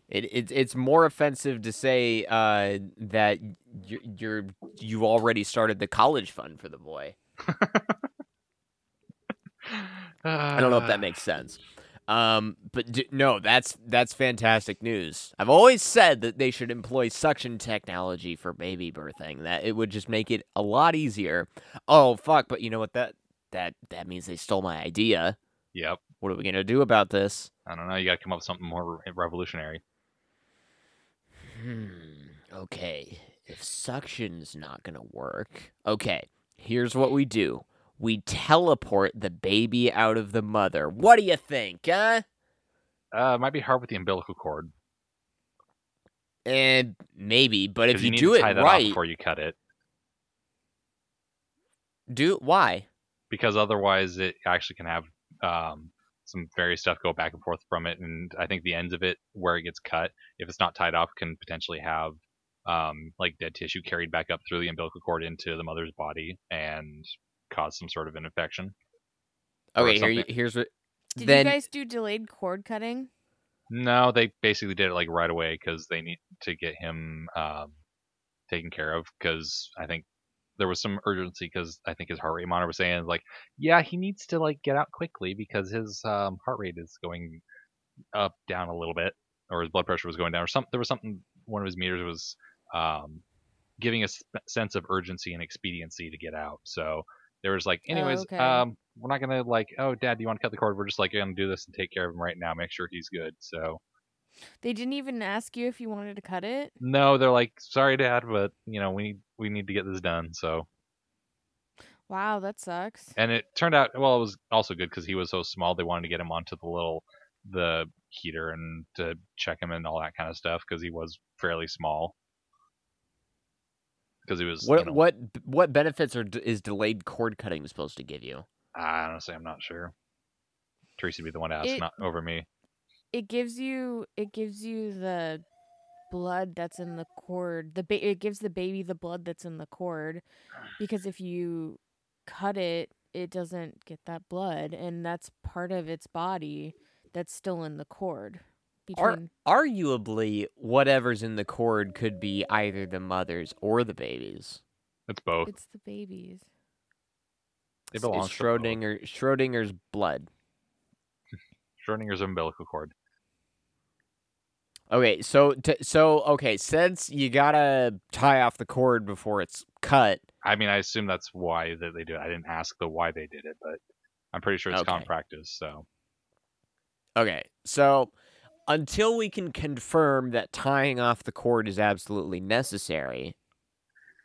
Speaker 4: It, it it's more offensive to say uh, that you're, you're you already started the college fund for the boy. [LAUGHS] I don't know if that makes sense. Um, but d- no, that's that's fantastic news. I've always said that they should employ suction technology for baby birthing. That it would just make it a lot easier. Oh fuck! But you know what? That that that means they stole my idea.
Speaker 5: Yep.
Speaker 4: What are we gonna do about this?
Speaker 5: I don't know. You got to come up with something more re- revolutionary.
Speaker 4: Hmm. Okay. If suction's not gonna work, okay. Here's what we do. We teleport the baby out of the mother. What do you think, huh?
Speaker 5: Uh, it might be hard with the umbilical cord.
Speaker 4: And maybe, but if you,
Speaker 5: need
Speaker 4: do it
Speaker 5: tie that off
Speaker 4: right,
Speaker 5: before you cut it,
Speaker 4: do why?
Speaker 5: because otherwise it actually can have um, some various stuff go back and forth from it, and I think the ends of it where it gets cut, if it's not tied off, can potentially have um, like dead tissue carried back up through the umbilical cord into the mother's body and cause some sort of an infection.
Speaker 4: Okay, here you, here's what.
Speaker 6: Did
Speaker 4: then
Speaker 6: you guys do delayed cord cutting?
Speaker 5: No, they basically did it like right away because they need to get him um, taken care of. Because I think there was some urgency because I think his heart rate monitor was saying like, yeah, he needs to like get out quickly because his um, heart rate is going up down a little bit, or his blood pressure was going down, or something. There was something. One of his meters was um, giving a s- sense of urgency and expediency to get out. So there was like, anyways,
Speaker 6: okay.
Speaker 5: um, we're not gonna like, oh, dad, do you want to cut the cord? We're just like gonna do this and take care of him right now, make sure he's good. So
Speaker 6: They didn't even ask you if you wanted to cut it.
Speaker 5: no, they're like, sorry, dad, but you know, we need we need to get this done. So
Speaker 6: Wow, that sucks.
Speaker 5: and it turned out well, it was also good because he was so small. They wanted to get him onto the little the heater and to check him and all that kind of stuff because he was fairly small. Because he was,
Speaker 4: what
Speaker 5: you know,
Speaker 4: what what benefits are is delayed cord cutting supposed to give you?
Speaker 5: I honestly, I'm not sure. Tracy would be the one to ask,
Speaker 6: It-
Speaker 5: not over me.
Speaker 6: It gives you it gives you the blood that's in the cord. The ba- it gives the baby the blood that's in the cord because if you cut it, it doesn't get that blood and that's part of its body that's still in the cord.
Speaker 4: Ar- arguably, whatever's in the cord could be either the mother's or the baby's.
Speaker 5: It's both.
Speaker 6: it's the babies.
Speaker 5: It
Speaker 4: It's-
Speaker 5: belongs
Speaker 4: it's
Speaker 5: to.
Speaker 4: Schrodinger Schrodinger's blood.
Speaker 5: Schrodinger's umbilical cord.
Speaker 4: Okay, so t- so okay, since you gotta tie off the cord before it's cut.
Speaker 5: I mean, I assume that's why that they do it. I didn't ask the why they did it, but I'm pretty sure it's common practice. So
Speaker 4: Okay, so until we can confirm that tying off the cord is absolutely necessary,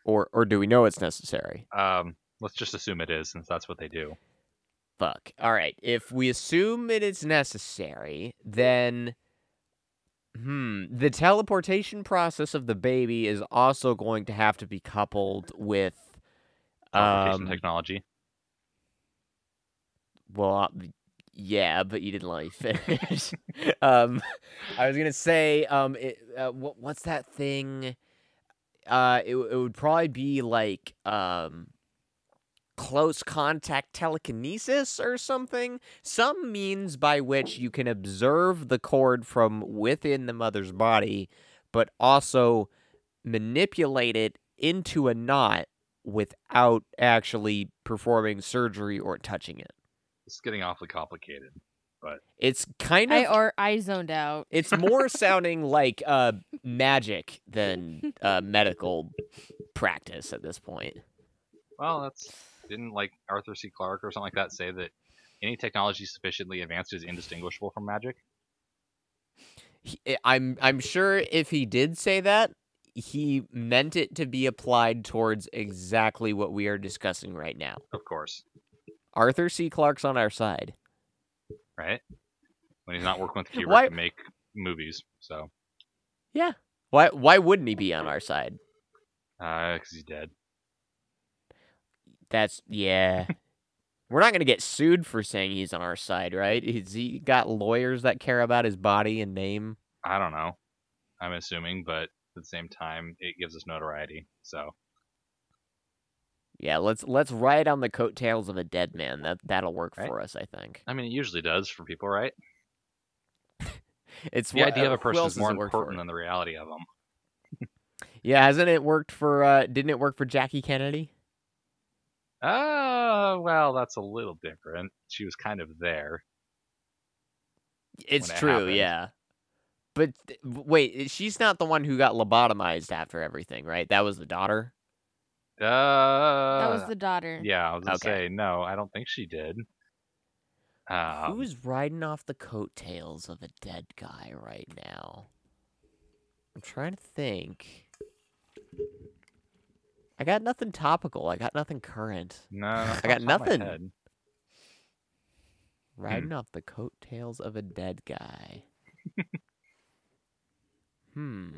Speaker 4: or or do we know it's necessary?
Speaker 5: um, let's just assume it is, since that's what they do.
Speaker 4: Fuck. All right. If we assume it is necessary, then Hmm. The teleportation process of the baby is also going to have to be coupled with.
Speaker 5: Teleportation
Speaker 4: Um,
Speaker 5: technology.
Speaker 4: well, uh, yeah, but you didn't let me finish. [LAUGHS] um, I was gonna say, um, it, uh, what, what's that thing? Uh, it, it would probably be like um, close contact telekinesis or something. Some means by which you can observe the cord from within the mother's body, but also manipulate it into a knot without actually performing surgery or touching it.
Speaker 5: It's getting awfully complicated.
Speaker 4: But it's kind of
Speaker 6: I or I zoned out.
Speaker 4: it's more [LAUGHS] sounding like uh magic than uh [LAUGHS] medical practice at this point.
Speaker 5: Well, that's didn't like Arthur C. Clarke or something like that say that any technology sufficiently advanced is indistinguishable from magic.
Speaker 4: He- eh, I'm I'm sure if he did say that, he meant it to be applied towards exactly what we are discussing right now.
Speaker 5: Of course,
Speaker 4: Arthur C. Clarke's on our side.
Speaker 5: right? When he's not working with [LAUGHS] Kubrick
Speaker 4: Why-
Speaker 5: to make movies, so
Speaker 4: Yeah. Why why wouldn't he be on our side?
Speaker 5: because uh, he's dead.
Speaker 4: That's yeah. [LAUGHS] We're not gonna get sued for saying he's on our side, right? Has he got lawyers that care about his body and name?
Speaker 5: I don't know. I'm assuming, but at the same time, it gives us notoriety. So
Speaker 4: Yeah, let's let's ride on the coattails of a dead man. That that'll work
Speaker 5: Right.
Speaker 4: for us, I think.
Speaker 5: I mean, it usually does for people, right? [LAUGHS]
Speaker 4: It's
Speaker 5: The
Speaker 4: what-
Speaker 5: idea of a person is more
Speaker 4: it work for?
Speaker 5: important than the reality of them. [LAUGHS]
Speaker 4: Yeah, hasn't it worked for? uh Didn't it work for Jackie Kennedy?
Speaker 5: Uh, well, that's a little different. She was kind of there.
Speaker 4: It's
Speaker 5: it
Speaker 4: true,
Speaker 5: happened.
Speaker 4: yeah. But th- wait, she's not the one who got lobotomized after everything, right? That was the daughter.
Speaker 5: Uh,
Speaker 6: That was the daughter.
Speaker 5: Yeah, I was gonna
Speaker 4: Okay.
Speaker 5: say no. I don't think she did. Um,
Speaker 4: Who's riding off the coattails of a dead guy right now? I'm trying to think. I got nothing topical. I got nothing current.
Speaker 5: no, [LAUGHS]
Speaker 4: I got
Speaker 5: off the top of my
Speaker 4: nothing. Riding off the coattails of a dead guy. hmm.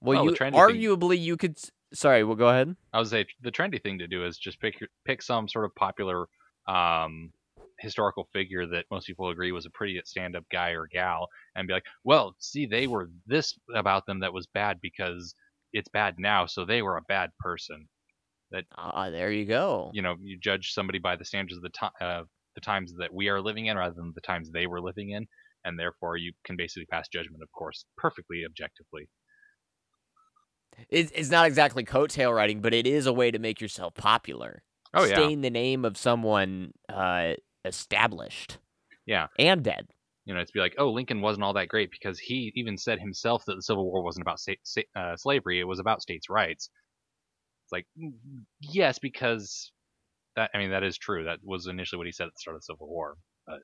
Speaker 4: Well,
Speaker 5: Well,
Speaker 4: you
Speaker 5: trendy thing-
Speaker 4: arguably you could. Sorry, well, go ahead.
Speaker 5: I would say the trendy thing to do is just pick pick some sort of popular um, historical figure that most people agree was a pretty stand-up guy or gal, and be like, well, see, they were this about them that was bad because it's bad now, so they were a bad person.
Speaker 4: That Ah, there you go.
Speaker 5: You know, you judge somebody by the standards of the time, uh, the times that we are living in, rather than the times they were living in, and therefore you can basically pass judgment, of course, perfectly objectively.
Speaker 4: It, it's not exactly coattail riding, but it is a way to make yourself popular.
Speaker 5: Oh yeah,
Speaker 4: Stain the name of someone uh, established.
Speaker 5: Yeah.
Speaker 4: And dead.
Speaker 5: you know, it's be like, oh, Lincoln wasn't all that great because he even said himself that the Civil War wasn't about sa- uh, slavery; it was about states' rights. It's like, mm, yes, because that I mean that is true. That was initially what he said at the start of the Civil War. But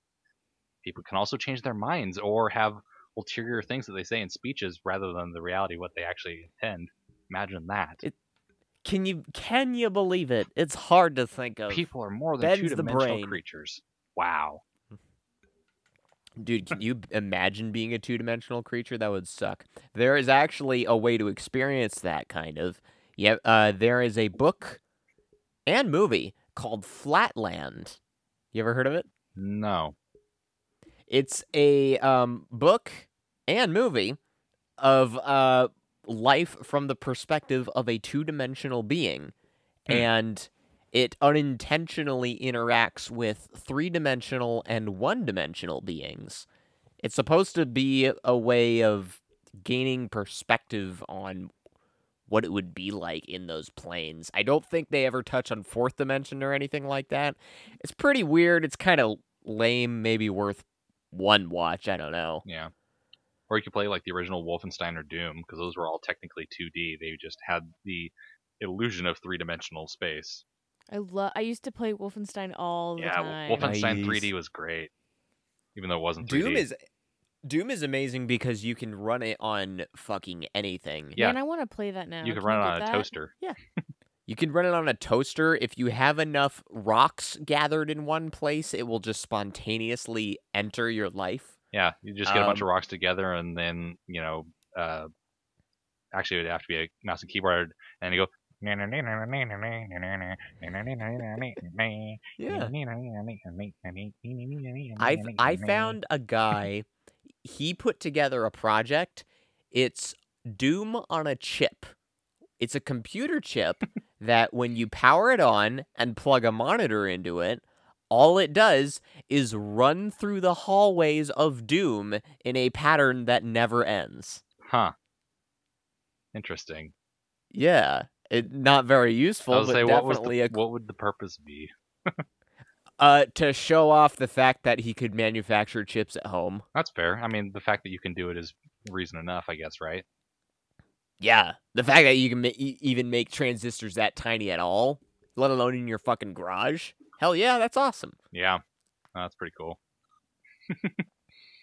Speaker 5: people can also change their minds or have ulterior things that they say in speeches rather than the reality what they actually intend. Imagine that.
Speaker 4: It- Can you can you believe it? It's hard to think of.
Speaker 5: People are more than two-dimensional creatures. Wow.
Speaker 4: Dude, can you imagine being a two dimensional creature? That would suck. There is actually a way to experience that kind of. Yeah, uh, there is a book and movie called Flatland. You ever heard of it?
Speaker 5: No.
Speaker 4: It's a um, book and movie of uh, life from the perspective of a two dimensional being.
Speaker 5: Hmm.
Speaker 4: And it unintentionally interacts with three dimensional and one dimensional beings. It's supposed to be a way of gaining perspective on what it would be like in those planes. I don't think they ever touch on fourth dimension or anything like that. It's pretty weird. It's kind of lame, maybe worth one watch. I don't know.
Speaker 5: Yeah. Or you could play like the original Wolfenstein or Doom because those were all technically 2D. They just had the illusion of three dimensional space.
Speaker 6: I love. I used to play Wolfenstein all the
Speaker 5: yeah,
Speaker 6: time.
Speaker 5: Wolfenstein
Speaker 4: Nice.
Speaker 5: 3D was great, even though it wasn't 3D.
Speaker 4: Doom is Doom is amazing because you can run it on fucking anything.
Speaker 5: Yeah.
Speaker 6: Man, I want to play that now.
Speaker 5: you could
Speaker 6: Can
Speaker 5: run it on a
Speaker 6: that?
Speaker 5: toaster. Yeah. [LAUGHS]
Speaker 4: you can run it on a toaster. If you have enough rocks gathered in one place, it will just spontaneously enter your life.
Speaker 5: Yeah, you just get a bunch
Speaker 4: Um,
Speaker 5: of rocks together, and then you know, uh, actually, it would have to be a mouse and keyboard, and you go.
Speaker 4: Yeah. I've I found a [LAUGHS] guy. He put together a project. It's Doom on a chip. It's a computer chip [LAUGHS] that when you power it on and plug a monitor into it, all it does is run through the hallways of Doom in a pattern that never ends.
Speaker 5: Huh. Interesting.
Speaker 4: Yeah, it not very useful, but
Speaker 5: say, what
Speaker 4: definitely
Speaker 5: the,
Speaker 4: a
Speaker 5: what would the purpose be? [LAUGHS]
Speaker 4: uh to show off the fact that he could manufacture chips at home.
Speaker 5: That's fair. I mean, the fact that you can do it is reason enough, I guess, right?
Speaker 4: Yeah, the fact that you can ma- even make transistors that tiny at all, let alone in your fucking garage. Hell yeah, that's awesome.
Speaker 5: Yeah, that's pretty cool. [LAUGHS]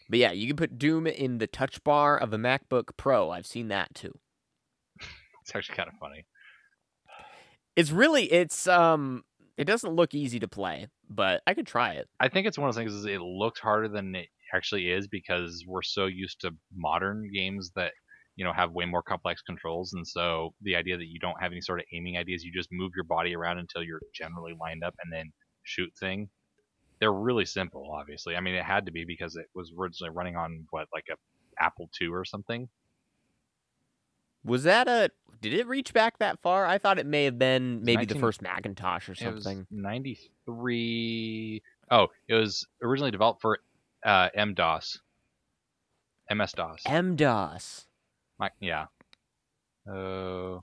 Speaker 4: But yeah, you can put Doom in the touch bar of a MacBook Pro. I've seen that too. [LAUGHS]
Speaker 5: It's actually kind of funny.
Speaker 4: It's really it's um it doesn't look easy to play, but I could try it.
Speaker 5: I think it's one of those things. Is it looks harder than it actually is because we're so used to modern games that you know have way more complex controls, and so the idea that you don't have any sort of aiming ideas, you just move your body around until you're generally lined up and then shoot thing. They're really simple, obviously. I mean, it had to be because it was originally running on what like a Apple II or something.
Speaker 4: Was that a did it reach back that far? I thought it may have been maybe
Speaker 5: 19
Speaker 4: the first Macintosh or something.
Speaker 5: 93. Oh, it was originally developed for uh, MS-DOS. MS-DOS.
Speaker 4: MDOS.
Speaker 5: Mi- yeah. Uh,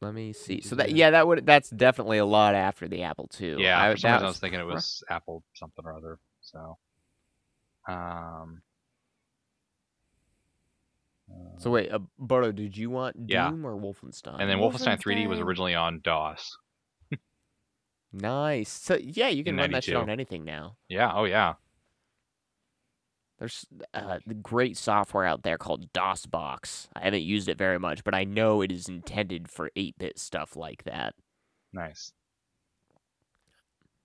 Speaker 4: Let me see. So that yeah, that would that's definitely a lot after the Apple II.
Speaker 5: yeah,
Speaker 4: I,
Speaker 5: for some reason I
Speaker 4: was-
Speaker 5: was thinking it was Apple something or other. So, um,
Speaker 4: So wait, uh, Bodo, did you want
Speaker 5: Yeah.
Speaker 4: Doom or Wolfenstein?
Speaker 5: and then Wolfenstein 3D was originally on DOS.
Speaker 4: nice. So yeah, you can run that shit on anything now.
Speaker 5: Yeah. Oh yeah.
Speaker 4: There's uh, the great software out there called DOSBox. I haven't used it very much, but I know it is intended for 8-bit stuff like that.
Speaker 5: Nice.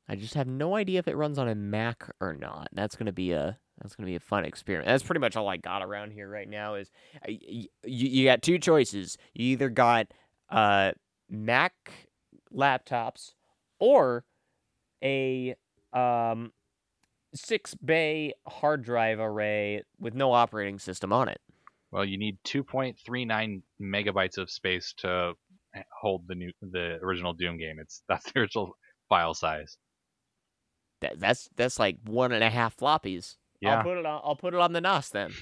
Speaker 4: I just have no idea if it runs on a Mac or not. That's gonna be a that's gonna be a fun experiment. That's pretty much all I got around here right now. Is uh, you, you got two choices. You either got uh Mac laptops or a um six bay hard drive array with no operating system on it.
Speaker 5: Well, you need 2.39 megabytes of space to hold the new the original Doom game. It's that's [LAUGHS] the original file size.
Speaker 4: That, that's that's like one and a half floppies.
Speaker 5: Yeah.
Speaker 4: I'll put it on. I'll put it on the NAS then.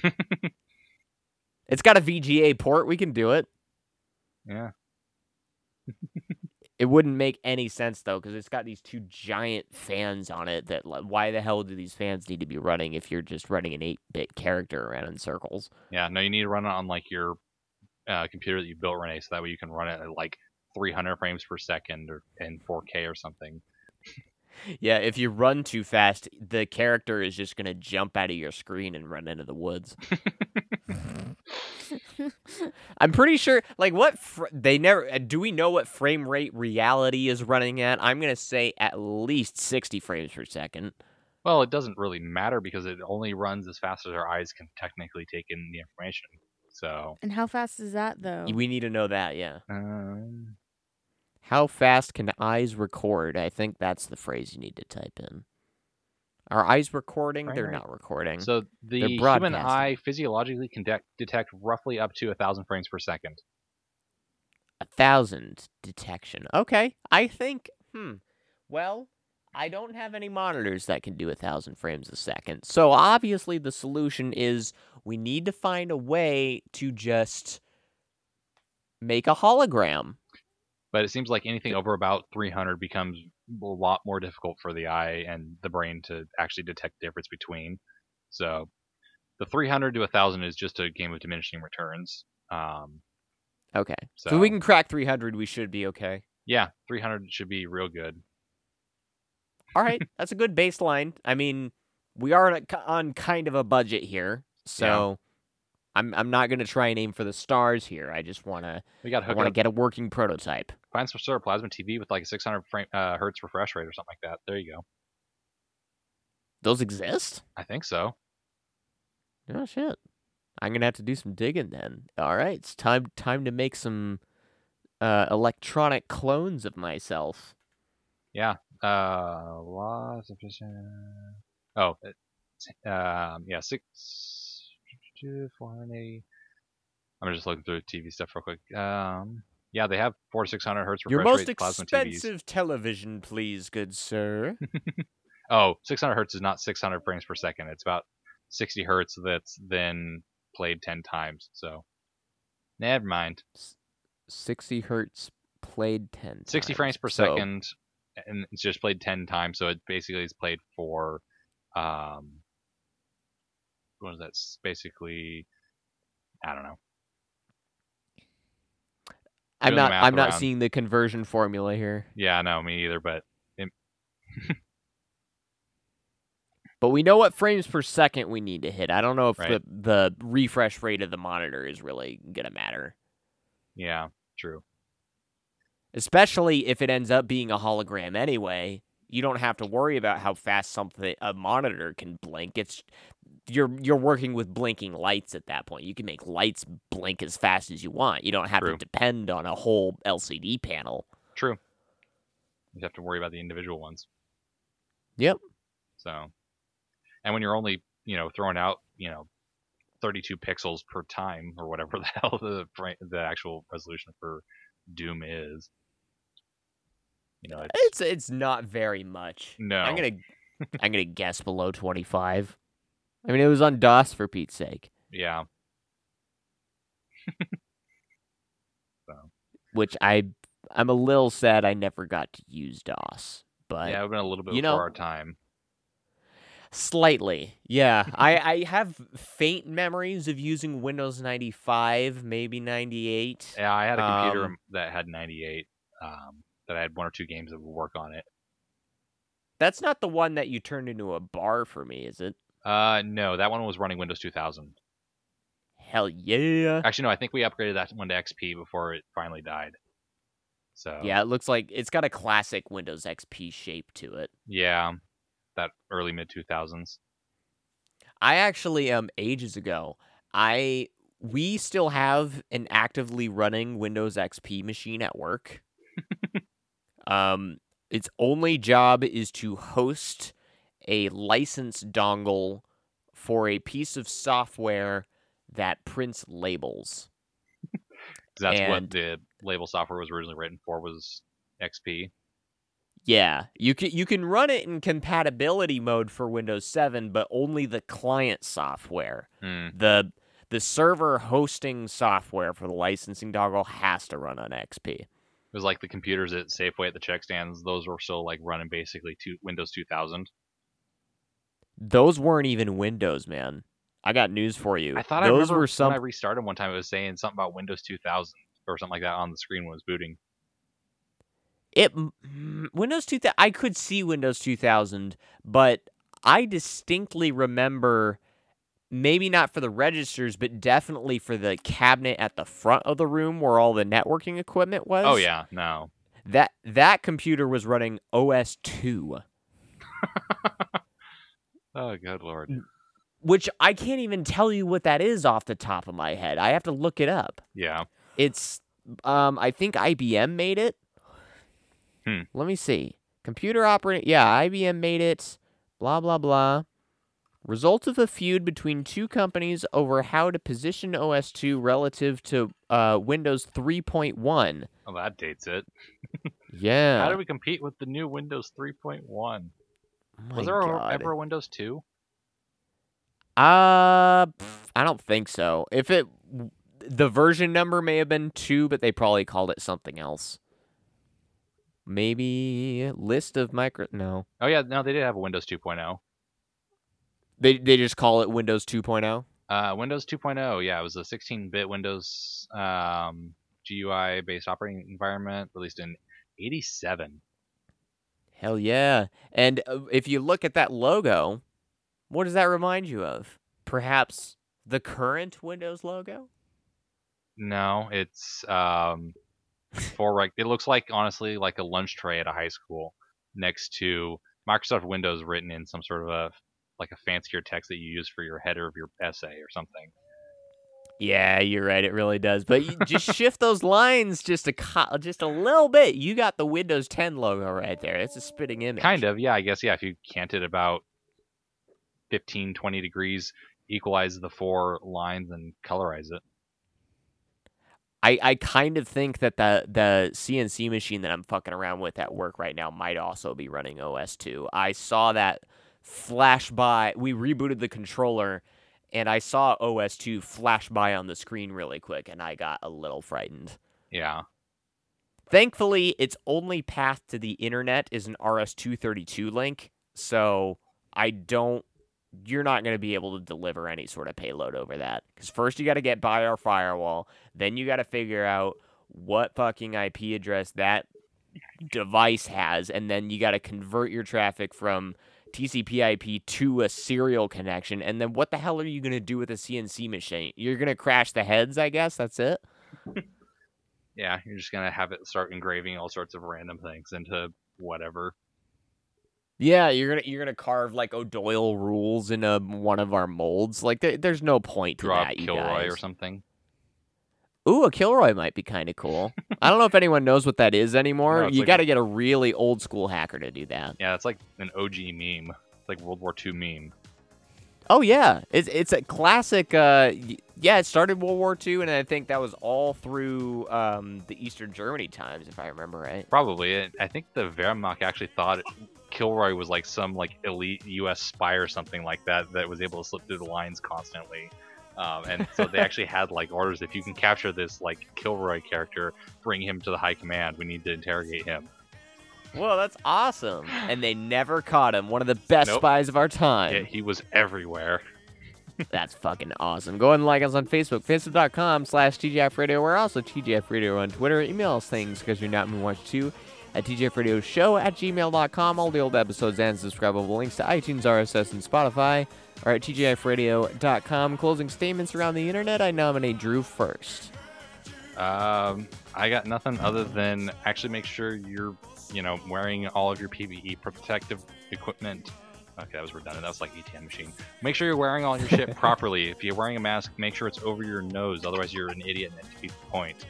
Speaker 4: it's got a VGA port. We can do it. [LAUGHS]
Speaker 5: Yeah.
Speaker 4: It wouldn't make any sense though, because it's got these two giant fans on it. That like, why the hell do these fans need to be running if you're just running an eight-bit character around in circles?
Speaker 5: Yeah, no, you need to run it on like your uh, computer that you built, Renee, so that way you can run it at like 300 frames per second or in 4K or something.
Speaker 4: Yeah, if you run too fast, the character is just gonna jump out of your screen and run into the woods. [LAUGHS] I'm pretty sure, like, what fr- they never uh, do. We know what frame rate reality is running at. I'm gonna say at least 60 frames per second.
Speaker 5: Well, it doesn't really matter because it only runs as fast as our eyes can technically take in the information. So,
Speaker 6: And how fast is that though?
Speaker 4: We need to know that. Yeah.
Speaker 5: um,
Speaker 4: How fast can eyes record? I think that's the phrase you need to type in. Are eyes recording?
Speaker 5: Frame
Speaker 4: They're
Speaker 5: rate.
Speaker 4: not recording.
Speaker 5: so the
Speaker 4: They're
Speaker 5: human eye physiologically can de- detect roughly up to a thousand frames per second.
Speaker 4: A thousand detection. Okay. I think, hmm. Well, I don't have any monitors that can do a thousand frames a second. So obviously the solution is we need to find a way to just make a hologram.
Speaker 5: But it seems like anything over about 300 becomes a lot more difficult for the eye and the brain to actually detect the difference between. So, the 300 to 1000 is just a game of diminishing returns. Um,
Speaker 4: Okay. So,
Speaker 5: So-
Speaker 4: we can crack 300, we should be okay.
Speaker 5: yeah, 300 should be real good.
Speaker 4: All right, that's a good baseline. I mean, we are on, kind of a budget here, so I'm I'm not gonna try and aim for the stars here. I just wanna
Speaker 5: We got hook
Speaker 4: wanna get a working prototype.
Speaker 5: find some sort of plasma TV with like a 600 frame, uh, hertz refresh rate or something like that. There you go.
Speaker 4: Those exist?
Speaker 5: I think so.
Speaker 4: Oh shit. I'm gonna have to do some digging then. All right, it's time time to make some uh, electronic clones of myself.
Speaker 5: Yeah. Uh, loss of Oh, um, yeah, six, four hundred eighty. I'm just looking through TV stuff real quick. Um, yeah, they have four six hundred hertz refresh
Speaker 4: Your most
Speaker 5: rate plasma TVs.
Speaker 4: expensive television, please, good sir. [LAUGHS]
Speaker 5: Oh, 600 hertz is not 600 frames per second. It's about 60 hertz that's then played 10 times. So, never mind.
Speaker 4: 60 hertz played 10
Speaker 5: 60 frames per
Speaker 4: So,
Speaker 5: second, and it's just played 10 times. So it basically is played for, um, is that's basically, I don't know.
Speaker 4: I'm not I'm not seeing the conversion formula here.
Speaker 5: Yeah, no, me either. But [LAUGHS]
Speaker 4: But we know what frames per second we need to hit. I don't know if
Speaker 5: Right.
Speaker 4: the the refresh rate of the monitor is really gonna matter.
Speaker 5: yeah, true.
Speaker 4: Especially if it ends up being a hologram anyway. You don't have to worry about how fast something a monitor can blink. It's you're you're working with blinking lights at that point. You can make lights blink as fast as you want. You don't have
Speaker 5: True.
Speaker 4: to depend on a whole LCD panel.
Speaker 5: True. You have to worry about the individual ones.
Speaker 4: Yep.
Speaker 5: So, and when you're only, you know, throwing out, you know, 32 pixels per time or whatever [LAUGHS] the hell the the actual resolution for Doom is, you know, it's,
Speaker 4: It's it's not very much.
Speaker 5: no,
Speaker 4: I'm gonna [LAUGHS] I'm gonna guess below 25. I mean, it was on DOS for Pete's sake,
Speaker 5: yeah, [LAUGHS] so.
Speaker 4: which I I'm a little sad I never got to use DOS, but
Speaker 5: yeah, I've been a little bit
Speaker 4: you know-
Speaker 5: our time.
Speaker 4: slightly, yeah. I I have faint memories of using Windows 95, maybe 98.
Speaker 5: Yeah, I had a computer
Speaker 4: Um,
Speaker 5: that had 98, um, that I had one or two games that would work on it.
Speaker 4: That's not the one that you turned into a bar for me, is it?
Speaker 5: Uh, no, that one was running Windows 2000.
Speaker 4: Hell yeah.
Speaker 5: Actually, no, I think we upgraded that one to XP before it finally died. So
Speaker 4: Yeah, it looks like it's got a classic Windows XP shape to it.
Speaker 5: yeah, that early mid 2000s.
Speaker 4: I actually um ages ago, I we still have an actively running Windows XP machine at work. [LAUGHS] um its only job is to host a license dongle for a piece of software that prints labels. [LAUGHS]
Speaker 5: that's
Speaker 4: And-
Speaker 5: what the label software was originally written for was XP.
Speaker 4: Yeah, you can you can run it in compatibility mode for Windows 7, but only the client software.
Speaker 5: Hmm.
Speaker 4: the the server hosting software for the licensing dongle has to run on XP.
Speaker 5: It was like the computers at Safeway at the check stands; those were still like running basically two, Windows 2000.
Speaker 4: Those weren't even Windows, man. I got news for you.
Speaker 5: I thought
Speaker 4: those
Speaker 5: remember
Speaker 4: were some
Speaker 5: when I restarted one time. It was saying something about Windows 2000 or something like that on the screen when it was booting.
Speaker 4: it mm, Windows 2000 I could see Windows 2000, but I distinctly remember maybe not for the registers, but definitely for the cabinet at the front of the room where all the networking equipment was.
Speaker 5: Oh yeah, no,
Speaker 4: That that computer was running OS 2. [LAUGHS]
Speaker 5: oh good lord.
Speaker 4: which I can't even tell you what that is off the top of my head. I have to look it up.
Speaker 5: Yeah,
Speaker 4: It's um I think IBM made it.
Speaker 5: Hmm.
Speaker 4: Let me see. Computer operating yeah, IBM made it. Blah blah blah. Result of a feud between two companies over how to position OS 2 relative to uh, Windows 3.1.
Speaker 5: well that dates it. [LAUGHS]
Speaker 4: Yeah.
Speaker 5: How do we compete with the new Windows 3.1?
Speaker 4: Oh
Speaker 5: Was there
Speaker 4: God.
Speaker 5: ever a Windows 2?
Speaker 4: Uh, pff, I don't think so. If it, the version number may have been two, but they probably called it something else. Maybe list of micro. No,
Speaker 5: Oh yeah, no, they did have a Windows 2.0.
Speaker 4: they they just call it Windows oh? 2.0.
Speaker 5: Uh, Windows 2.0, yeah, it was a 16-bit Windows um, GUI-based operating environment released in '87.
Speaker 4: Hell yeah! And uh, if you look at that logo, what does that remind you of? Perhaps the current Windows logo.
Speaker 5: No, it's um, for like it looks like honestly like a lunch tray at a high school next to Microsoft Windows written in some sort of a like a fancier text that you use for your header of your essay or something.
Speaker 4: Yeah, you're right. It really does. But you just shift those lines just a co- just a little bit. You got the Windows 10 logo right there. It's a spitting image.
Speaker 5: Kind of, yeah. I guess yeah. If you cant it about 15, 20 degrees, equalize the four lines and colorize it.
Speaker 4: I, I kind of think that the the CNC machine that I'm fucking around with at work right now might also be running OS 2. I saw that flash by. We rebooted the controller, and I saw OS 2 flash by on the screen really quick, and I got a little frightened.
Speaker 5: Yeah.
Speaker 4: Thankfully, its only path to the internet is an RS-232 link, so I don't. You're not going to be able to deliver any sort of payload over that. Because first you got to get by our firewall, then you got to figure out what fucking IP address that device has, and then you got to convert your traffic from TCP/IP to a serial connection. And then what the hell are you going to do with a CNC machine? You're going to crash the heads, I guess. That's it. [LAUGHS]
Speaker 5: Yeah, you're just gonna have it start engraving all sorts of random things into whatever.
Speaker 4: Yeah, you're gonna you're gonna carve like O'Doyle rules in a, one of our molds. Like there, there's no point to
Speaker 5: Draw
Speaker 4: that,
Speaker 5: Kilroy or something.
Speaker 4: Ooh, a Kilroy might be kind of cool. I don't know if anyone knows what that is anymore. [LAUGHS]
Speaker 5: No,
Speaker 4: you
Speaker 5: like
Speaker 4: got to
Speaker 5: a-
Speaker 4: get a really old school hacker to do that.
Speaker 5: Yeah, it's like an OG meme. It's like World War II meme.
Speaker 4: Oh yeah, it's it's a classic. Uh, yeah, it started World War II, and I think that was all through um, the Eastern Germany times, if I remember right.
Speaker 5: Probably. I think the Wehrmacht actually thought Kilroy was like some like elite U.S. spy or something like that that was able to slip through the lines constantly. Um, and so they actually had like orders: if you can capture this like Kilroy character, bring him to the high command. We need to interrogate him.
Speaker 4: Well, that's awesome. And they never caught him. One of the best
Speaker 5: Nope.
Speaker 4: spies of our time.
Speaker 5: Yeah, he was everywhere. [LAUGHS]
Speaker 4: That's fucking awesome. Go ahead and like us on Facebook, facebook.com slash TGF Radio. We're also TGF Radio on Twitter. Email us things because you're not me watch too at TGF Radio Show at gmail.com. All the old episodes and subscribable links to iTunes, RSS, and Spotify are at TGFradio.com. Closing statements around the internet. I nominate Drew first.
Speaker 5: Um, I got nothing other than actually make sure you're, you know, wearing all of your PPE protective equipment. Okay, that was redundant. That was like ATM machine. Make sure you're wearing all your shit [LAUGHS] properly. If you're wearing a mask, make sure it's over your nose. Otherwise, you're an idiot and it defeats the point.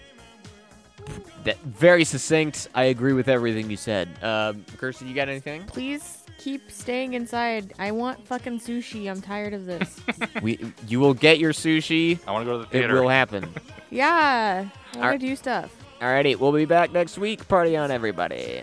Speaker 4: That very succinct. I agree with everything you said. Um, Kirsty, you got anything?
Speaker 6: Please keep staying inside. I want fucking sushi. I'm tired of this. [LAUGHS]
Speaker 4: we you will get your sushi.
Speaker 5: I want to go to the theater.
Speaker 4: It will happen. [LAUGHS]
Speaker 6: yeah, I want to do stuff.
Speaker 4: Alrighty, we'll be back next week. Party on, everybody.